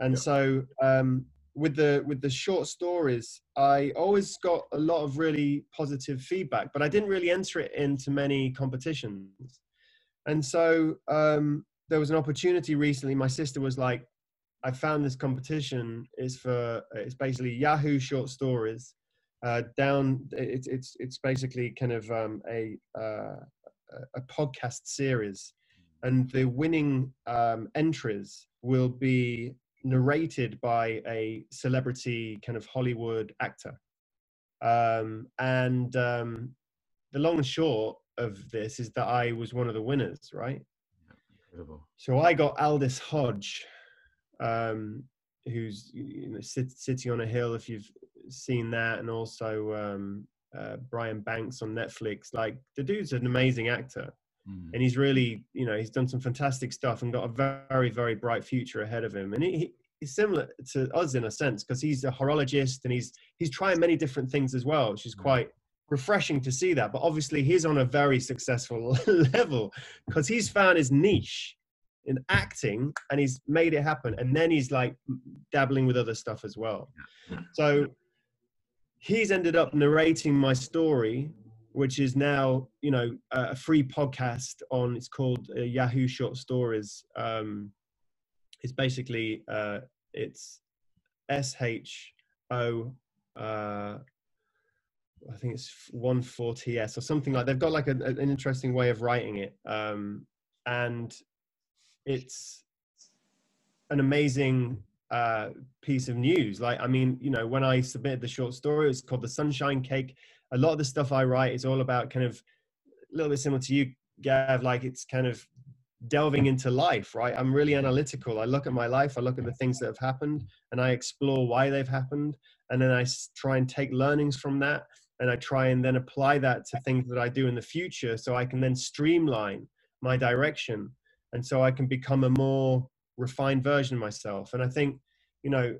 And yeah. so um with the with the short stories i always got a lot of really positive feedback but i didn't really enter it into many competitions. And so um, there was an opportunity recently. My sister was like i found this competition. Is for it's basically yahoo short stories uh, down it's it's it's basically kind of um, a uh, a podcast series. And the winning um, entries will be narrated by a celebrity kind of Hollywood actor. Um, and um, the long and short of this is that I was one of the winners, right? Incredible. So I got Aldis Hodge, um, who's you know, sit, City on a Hill. If you've seen that, and also um, uh, Brian Banks on Netflix. Like the dude's an amazing actor. Mm. And he's really, you know, he's done some fantastic stuff and got a very, very bright future ahead of him. And he, he's similar to us in a sense because he's a horologist and he's he's trying many different things as well, which is mm. quite refreshing to see that. But obviously, he's on a very successful *laughs* level because he's found his niche in acting and he's made it happen. And then he's like dabbling with other stuff as well. So he's ended up narrating my story which is now you know a free podcast on. It's called uh, Yahoo Short Stories. Um, it's basically uh, it's S H O. Uh, I think it's one four or something like. They've got like a, an interesting way of writing it, um, and it's an amazing uh, piece of news. Like, I mean, you know, when I submitted the short story, it's called The Sunshine Cake. A lot of the stuff I write is all about kind of a little bit similar to you, Gav, like it's kind of delving into life, right? I'm really analytical. I look at my life, I look at the things that have happened, and I explore why they've happened. And then I try and take learnings from that. And I try and then apply that to things that I do in the future so I can then streamline my direction. And so I can become a more refined version of myself. And I think, you know,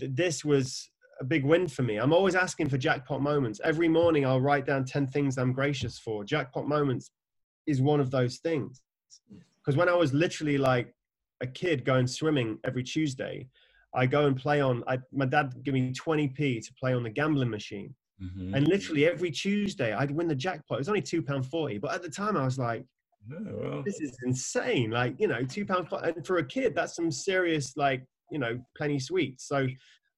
th- this was a big win for me. I'm always asking for jackpot moments. Every morning I'll write down 10 things I'm gracious for. Jackpot moments is one of those things. Because when I was literally like a kid going swimming every Tuesday, I go and play on, I, my dad gave me 20p to play on the gambling machine. Mm-hmm. And literally every Tuesday I'd win the jackpot. It was only £2.40. But at the time I was like, well. This is insane. Like, you know, two pounds and for a kid, that's some serious, like, you know, plenty sweets. So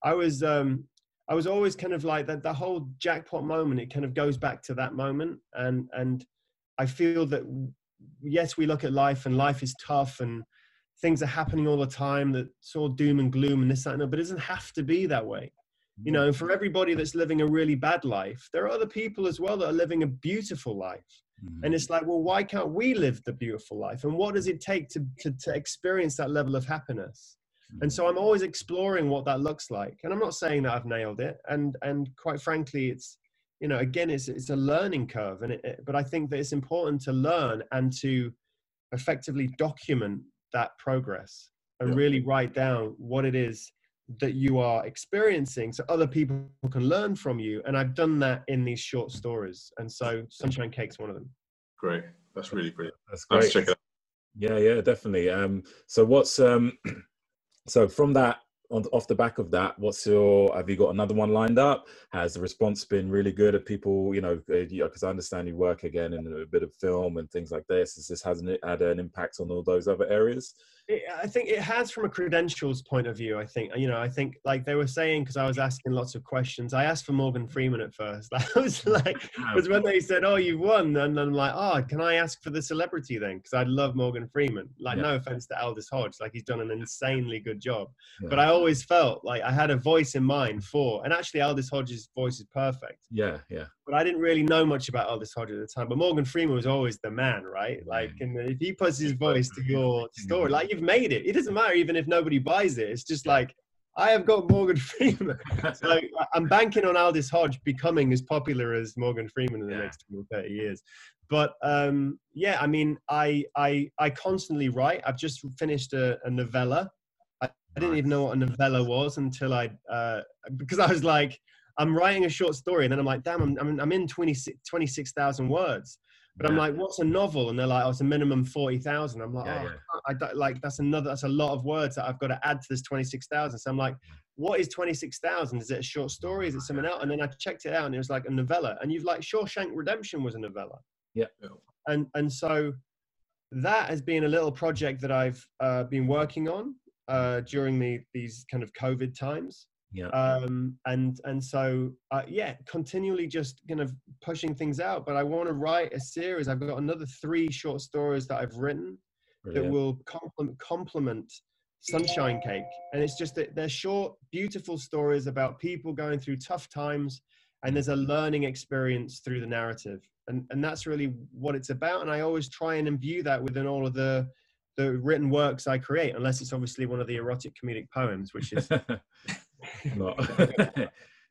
I was um I was always kind of like that the whole jackpot moment, it kind of goes back to that moment. And and I feel that yes, we look at life and life is tough and things are happening all the time that's all doom and gloom and this, that, and that, but it doesn't have to be that way. You know, for everybody that's living a really bad life, there are other people as well that are living a beautiful life. Mm-hmm. And it's like, well, why can't we live the beautiful life? And what does it take to, to, to experience that level of happiness? And so I'm always exploring what that looks like. And I'm not saying that I've nailed it. And, and quite frankly, it's, you know, again, it's, it's a learning curve. And it, it, but I think that it's important to learn and to effectively document that progress and yeah. really write down what it is that you are experiencing so other people can learn from you and i've done that in these short stories and so sunshine cake's one of them great that's really brilliant that's great check it out. yeah yeah definitely um so what's um *clears throat* so from that on, off the back of that, what's your? Have you got another one lined up? Has the response been really good? Of people, you know, because uh, I understand you work again in a bit of film and things like this. Has this hasn't it had an impact on all those other areas? It, I think it has from a credentials point of view. I think you know. I think like they were saying because I was asking lots of questions. I asked for Morgan Freeman at first. *laughs* That was like was when they said, "Oh, you won," and I'm like, "Oh, can I ask for the celebrity then?" Because I'd love Morgan Freeman. Like, yeah. no offense to Aldis Hodge, like he's done an insanely good job. Yeah. But I always felt like I had a voice in mind for, and actually Aldis Hodge's voice is perfect. Yeah, yeah. But I didn't really know much about Aldis Hodge at the time. But Morgan Freeman was always the man, right? Like, and if he puts his voice to your story, like you've made it. It doesn't matter even if nobody buys it. It's just like I have got Morgan *laughs* Freeman. so I'm banking on Aldis Hodge becoming as popular as Morgan Freeman in the yeah. next 30 years. But um, yeah, I mean, I, I, I constantly write. I've just finished a, a novella. I, I, didn't even know what a novella was until I, uh, because I was like, I'm writing a short story, and then I'm like, damn, I'm, I'm, I'm in 26,000 26, words. But yeah. I'm like, what's a novel? And they're like, oh, it's a minimum 40,000. I'm like, yeah, oh. I, I, like, that's another, that's a lot of words that I've got to add to this 26,000. So I'm like, what is 26,000? Is it a short story? Is it something else? And then I checked it out and it was like a novella. And you've like, Shawshank Redemption was a novella. Yeah. And, and so that has been a little project that I've uh, been working on uh, during the, these kind of COVID times yeah. Um and and so uh, yeah continually just kind of pushing things out but i want to write a series. I've got another three short stories that i've written Brilliant. that will complement complement sunshine cake. And it's just that they're short beautiful stories about people going through tough times and there's a learning experience through the narrative. And and that's really what it's about and i always try and imbue that within all of the the written works i create unless it's obviously one of the erotic comedic poems which is *laughs* *laughs* not *laughs* *laughs* yeah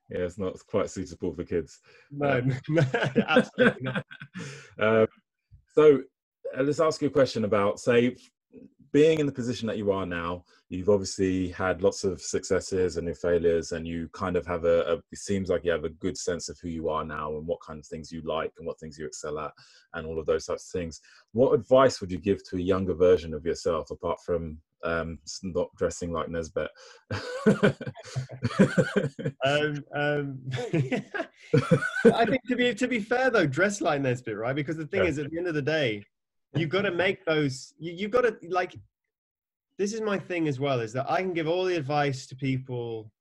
it's not quite suitable for kids no, um, absolutely not um, so uh, let's ask you a question about say being in the position that you are now, you've obviously had lots of successes and failures, and you kind of have a, a, It seems like you have a good sense of who you are now and what kind of things you like and what things you excel at, and all of those types of things. What advice would you give to a younger version of yourself, apart from um, not dressing like Nesbitt? *laughs* um, um, *laughs* I think to be to be fair though, dress like Nesbitt, right? Because the thing yeah. is, at the end of the day, you've got to make those. You you got to like. This is my thing as well. Is that I can give all the advice to people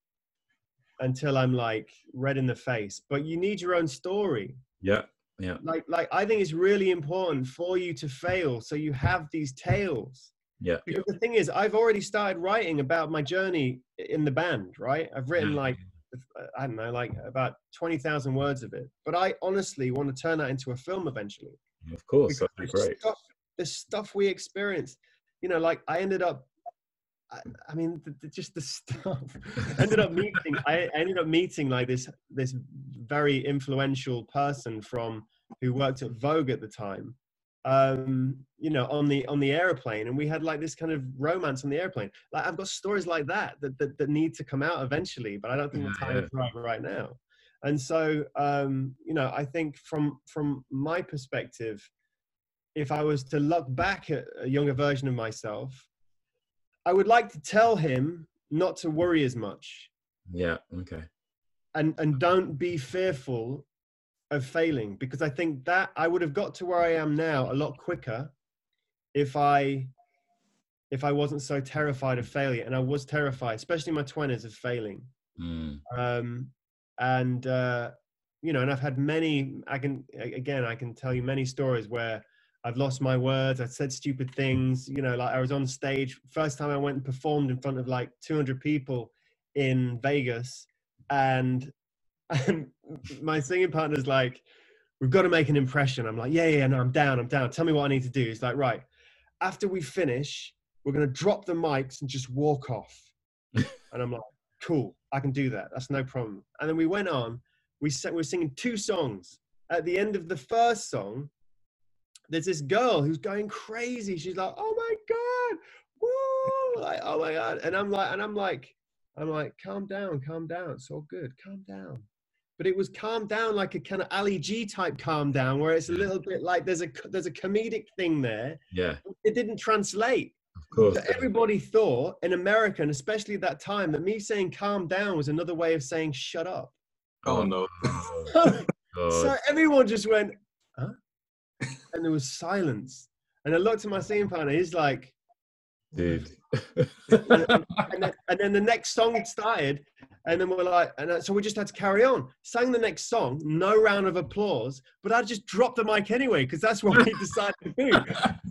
until I'm like red in the face, but you need your own story. Yeah. Yeah. Like like I think it's really important for you to fail so you have these tales. Yeah. Because the thing is, I've already started writing about my journey in the band, right? I've written mm. like, uh, I don't know, like about 20,000 words of it. But I honestly want to turn that into a film eventually. Of course, that'd be great. Stuff, the stuff we experienced, you know, like I ended up, I, I mean, the, the, just the *laughs* stuff. ended up meeting, I *laughs* ended up meeting like this, this very influential person from who worked at Vogue at the time um you know on the on the airplane and we had like this kind of romance on the airplane. Like i've got stories like that that that, that need to come out eventually but i don't think yeah, the time yeah. is right right now. And so um you know i think from from my perspective if i was to look back at a younger version of myself i would like to tell him not to worry as much. Yeah okay. And and don't be fearful of failing because I think that I would have got to where I am now a lot quicker if I if I wasn't so terrified of failure. And I was terrified, especially in my twenties, of failing. Mm. Um, and uh, you know, and I've had many. I can again, I can tell you many stories where I've lost my words. I've said stupid things. You know, like I was on stage first time I went and performed in front of like 200 people in Vegas, and *laughs* and my singing partner's like, we've got to make an impression. I'm like, yeah, yeah, no, I'm down, I'm down. Tell me what I need to do. He's like, right, after we finish, we're going to drop the mics and just walk off. *laughs* and I'm like, cool, I can do that. That's no problem. And then we went on. We, sang, we were singing two songs. At the end of the first song, there's this girl who's going crazy. She's like, oh my God, woo, like, oh my God. And I'm like, and I'm like, I'm like, calm down, calm down. It's all good. Calm down but it was calmed down like a kind of Ali G type calm down, where it's a little bit like there's a there's a comedic thing there. Yeah, it didn't translate. Of course, so everybody thought in America, and especially at that time, that me saying "calm down" was another way of saying "shut up." Oh, oh no! *laughs* *laughs* so everyone just went, "Huh?" and there was silence. And I looked at my scene partner. He's like, "Dude." and, then, and then the next song started, and then we're like, and uh, so we just had to carry on. Sang the next song, no round of applause, but I just dropped the mic anyway because that's what we decided to do.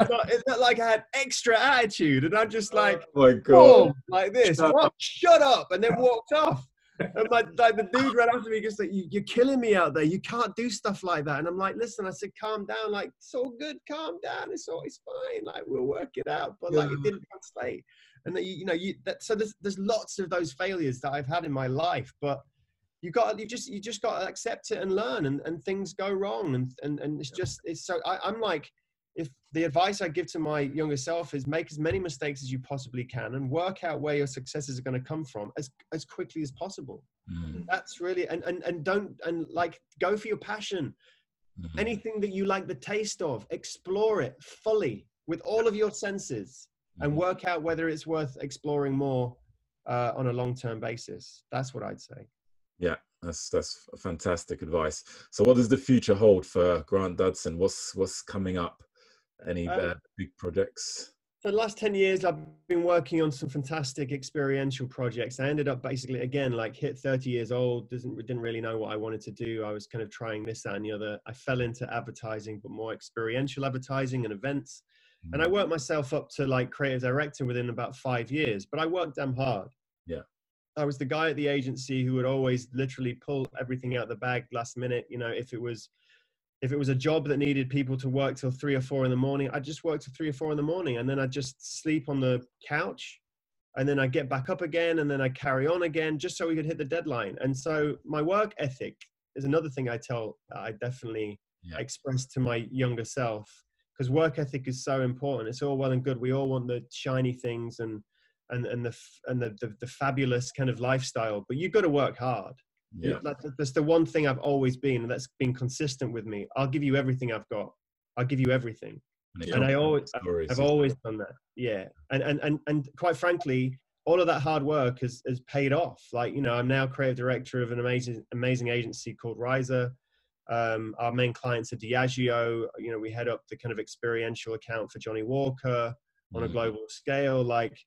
so it felt like I had extra attitude, and I'm just like, oh my god, like this, shut? Up. Shut up, and then walked off. And my, like the dude ran after me, just like, you, "You're killing me out there. You can't do stuff like that." And I'm like, "Listen," I said, "Calm down. Like, it's all good. Calm down. It's always fine. Like, we'll work it out." But like, it didn't translate and that you, you know you that so there's there's lots of those failures that I've had in my life, but you got you just you just got to accept it and learn, and, and things go wrong, and and and it's just it's so I, I'm like if the advice I give to my younger self is make as many mistakes as you possibly can and work out where your successes are going to come from as as quickly as possible. Mm. That's really and, and and don't and like go for your passion. Mm-hmm. Anything that you like the taste of, explore it fully with all of your senses and mm-hmm. work out whether it's worth exploring more uh, on a long-term basis. That's what I'd say. Yeah, that's that's fantastic advice. So, what does the future hold for Grant Dudson? What's what's coming up? Any uh, uh, big projects? For the last 10 years, I've been working on some fantastic experiential projects. I ended up basically, again, like hit 30 years old, doesn't, didn't really know what I wanted to do. I was kind of trying this, that, and the other. I fell into advertising, but more experiential advertising and events. And I mm. worked myself up to like creative director within about five years, but I worked damn hard. Yeah. I was the guy at the agency who would always literally pull everything out of the bag last minute. You know, if it was if it was a job that needed people to work till three or four in the morning, I'd just work till three or four in the morning and then I'd just sleep on the couch and then I'd get back up again and then I'd carry on again just so we could hit the deadline. And so my work ethic is another thing I tell I definitely yeah. express to my younger self because work ethic is so important. It's all well and good. We all want the shiny things and and and the and the the, the fabulous kind of lifestyle, but you've got to work hard. Yeah. That's, that's the one thing I've always been, and that's been consistent with me. I'll give you everything I've got. I'll give you everything. it And I always- stories. I've always done that. Yeah. And and and and quite frankly, all of that hard work has has paid off. Like, you know, I'm now creative director of an amazing amazing agency called Rizer. Um, our main clients are Diageo. You know, we head up the kind of experiential account for Johnnie Walker on a Mm. global scale. Like,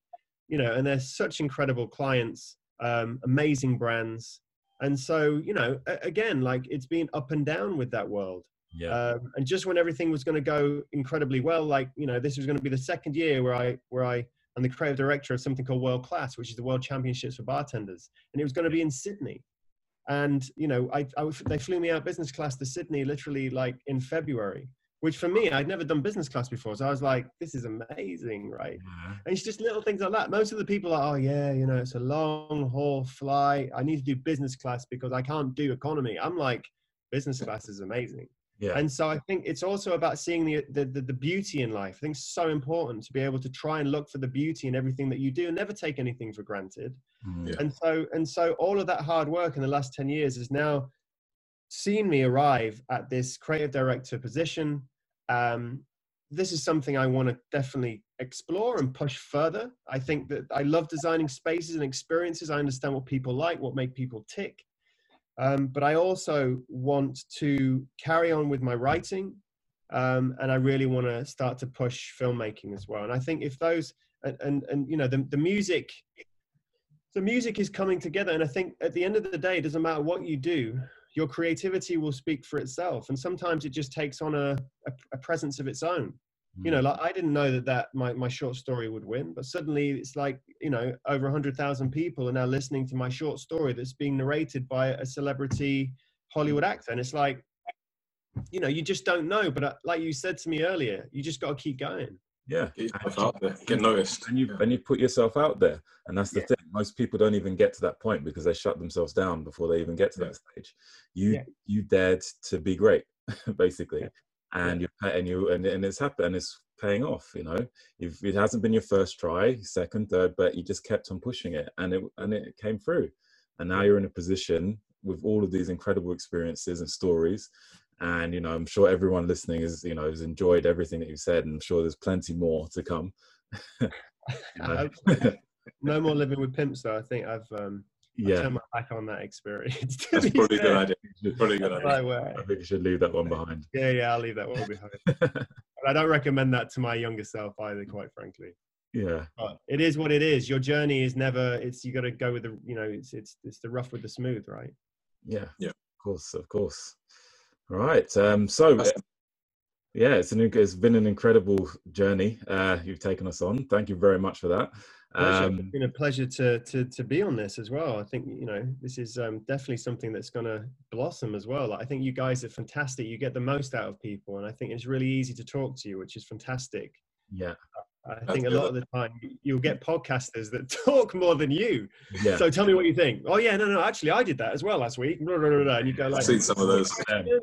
you know, and they're such incredible clients, um, amazing brands. And so, you know, again, like it's been up and down with that world. Yeah. Um, and just when everything was going to go incredibly well, like you know, this was going to be the second year where I where I am the creative director of something called World Class, which is the World Championships for bartenders, and it was going to be in Sydney. And you know, I, I they flew me out business class to Sydney literally like in February, which for me I'd never done business class before, so I was like, this is amazing, right? Yeah. And it's just little things like that. Most of the people are, oh yeah, you know, it's a long haul flight. I need to do business class because I can't do economy. I'm like, business class is amazing. Yeah. And so I think it's also about seeing the, the the the beauty in life. I think it's so important to be able to try and look for the beauty in everything that you do and never take anything for granted. Mm. Yeah. And so and so all of that hard work in the last 10 years has now seen me arrive at this creative director position. Um, this is something I want to definitely explore and push further. I think that I love designing spaces and experiences. I understand what people like, what make people tick. Um, but I also want to carry on with my writing, um, and I really want to start to push filmmaking as well. And I think if those and and, and you know the the music, the music is coming together. And I think at the end of the day, it doesn't matter what you do, your creativity will speak for itself. And sometimes it just takes on a a, a presence of its own. You know Mm. like i didn't know that that my, my short story would win but suddenly it's like you know over 100000 people are now listening to my short story that's being narrated by a celebrity hollywood actor. And it's like you know you just don't know. But uh, like you said to me earlier you just got to keep going yeah. Get out there, get noticed. and you Yeah. and you put yourself out there and that's the Yeah. thing most people don't even get to that point because they shut themselves down before they even get to Yeah. that stage you you dared to be great *laughs* basically and you and you and, and it's happened and it's paying off you know You've, it hasn't been your first try second third but you just kept on pushing it and it and it came through and now you're in a position with all of these incredible experiences and stories and you know i'm sure everyone listening is you know has enjoyed everything that you've said and i'm sure there's plenty more to come *laughs* You know? Hopefully. *laughs* no more living with pimps though i think i've um I've yeah turned my back on that experience *laughs* That's be probably a good fair. idea. Probably a good idea. Right way. i think you should leave that one behind yeah yeah i'll leave that one behind But I don't recommend that to my younger self either, quite frankly. yeah But it is what it is. Your journey is never. It's you got to go with the. You know, it's it's it's the rough with the smooth, right? yeah Yeah. of course of course all right um so yeah it's an it's been an incredible journey uh you've taken us on thank you very much for that um it's been a pleasure to to to be on this as well. I think you know this is um, definitely something that's going to blossom as well. I think you guys are fantastic. You get the most out of people, and I think it's really easy to talk to you, which is fantastic. yeah I That's think a good. lot of the time you'll get podcasters that *laughs* talk more than you. yeah So tell me what you think. Oh yeah, no, no, actually I did that as well last week. Blah, blah, blah. And you go like, I've seen some of those.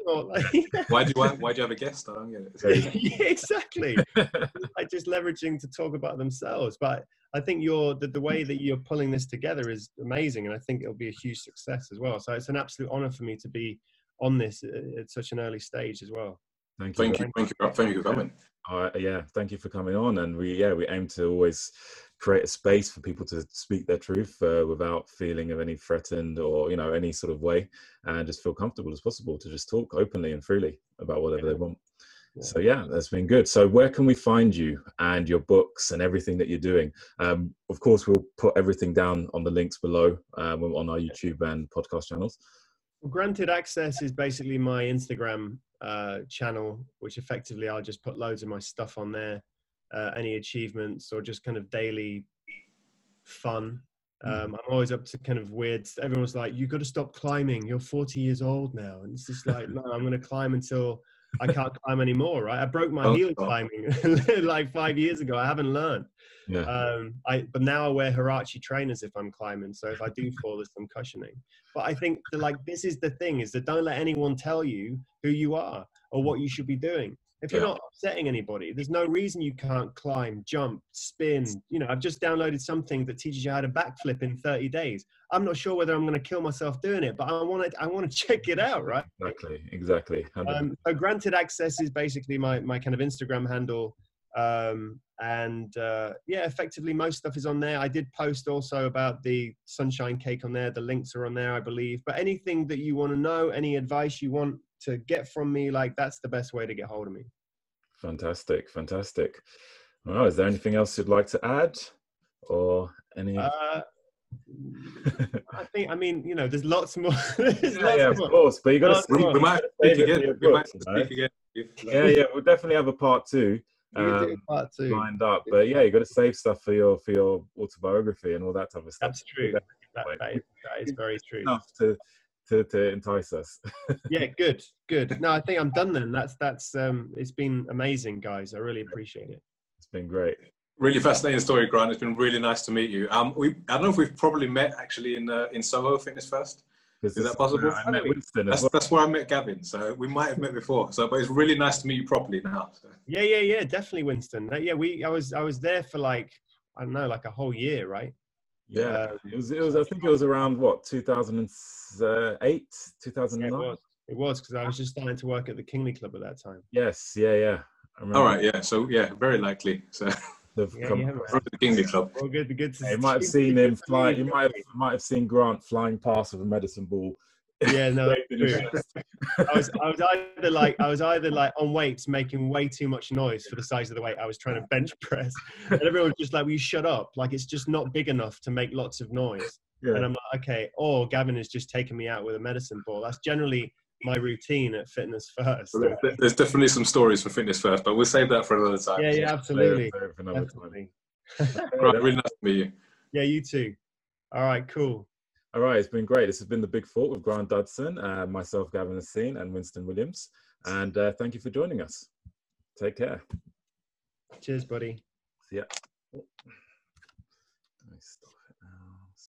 Like- Why do you why do you have a guest? I don't get it. yeah, exactly. *laughs* like just leveraging to talk about themselves. But I think you're the, the way that you're pulling this together is amazing, and I think it'll be a huge success as well. So it's an absolute honor for me to be on this at, at such an early stage as well. thank you Thank you, thank you, thank you for coming. Uh, yeah, thank you for coming on. And we, yeah, we aim to always create a space for people to speak their truth uh, without feeling of any threatened or you know any sort of way, and just feel comfortable as possible to just talk openly and freely about whatever they want. Yeah. So yeah, that's been good. So where can we find you and your books and everything that you're doing? Um, of course, we'll put everything down on the links below um, on our YouTube and podcast channels. Well, Granted Access is basically my Instagram uh, channel, which effectively I'll just put loads of my stuff on there, uh, any achievements or just kind of daily fun. Um, I'm always up to kind of weird. Everyone's like, "You've got to stop climbing. You're 40 years old now," and it's just like, *laughs* "No, I'm going to climb until I can't climb anymore." Right? I broke my Oh, heel oh. climbing *laughs* like five years ago. I haven't learned. Yeah, Um, I but now I wear Huarache trainers if I'm climbing. So if I do fall, there's some cushioning. But I think that like this is the thing is that don't let anyone tell you who you are or what you should be doing. If you're Yeah. not upsetting anybody, there's no reason you can't climb, jump, spin. You know, I've just downloaded something that teaches you how to backflip in 30 days. I'm not sure whether I'm going to kill myself doing it, but I want to. I want to *laughs* check it out, right? Exactly, exactly. Um, so granted access is basically my, my kind of Instagram handle. Um, and uh, yeah, effectively most stuff is on there. I did post also about the sunshine cake on there. The links are on there, I believe. But anything that you want to know, any advice you want to get from me, like that's the best way to get hold of me. Fantastic, fantastic. Well, is there anything else you'd like to add, or any? Uh, I think, I mean, you know, there's lots more. *laughs* there's yeah, lots yeah, of more. course. But you got to We, more. we might speak it again. We might books, you know? speak again. Yeah, yeah. We'll definitely have a part two We can do um, part two. lined up. But yeah, you got to save stuff for your for your autobiography and all that type of stuff. That's true. That, that, is, that is very true. Enough to to to entice us. *laughs* yeah good good no i think i'm done then that's that's um it's been amazing guys i really appreciate it It's been great. Really fascinating story, Grant. It's been really nice to meet you. Um, we I don't know if we've probably met actually in uh, in Soho Fitness First. Is that possible? I met Winston That's well. that's where I met Gavin. So we might have met before. So, but it's really nice to meet you properly now. So. yeah yeah yeah definitely winston Uh, yeah we i was i was there for like i don't know like a whole year right Yeah, Um, it was. It was. I think it was around what 2008, yeah, 2009. it was it was because i was just starting to work at the Kingly Club at that time Yes. Yeah. Yeah. I remember All right. Yeah. So yeah, very likely. So they've Yeah, come yeah, from the Kingsley Club. well good good to Yeah, you might have seen him fly. You might have, might have seen Grant flying past with a medicine ball. Yeah no that's in his true. chest. I was, I was either like I was either like on weights making way too much noise for the size of the weight I was trying to bench press, and everyone was just like, "Will you shut up? Like it's just not big enough to make lots of noise." Yeah. And I'm like, "Okay." Or Gavin has just taken me out with a medicine ball. That's generally my routine at Fitness First. There's definitely some stories from Fitness First, but we'll save that for another time. Yeah, yeah, absolutely, for another time. Right, really nice to meet you. Yeah, you too. All right, cool. All right, it's been great. This has been the Big Thought with Grant Dudson, uh, myself, Gavin Lisene, and Winston Williams. And uh, thank you for joining us. Take care. Cheers, buddy. See ya.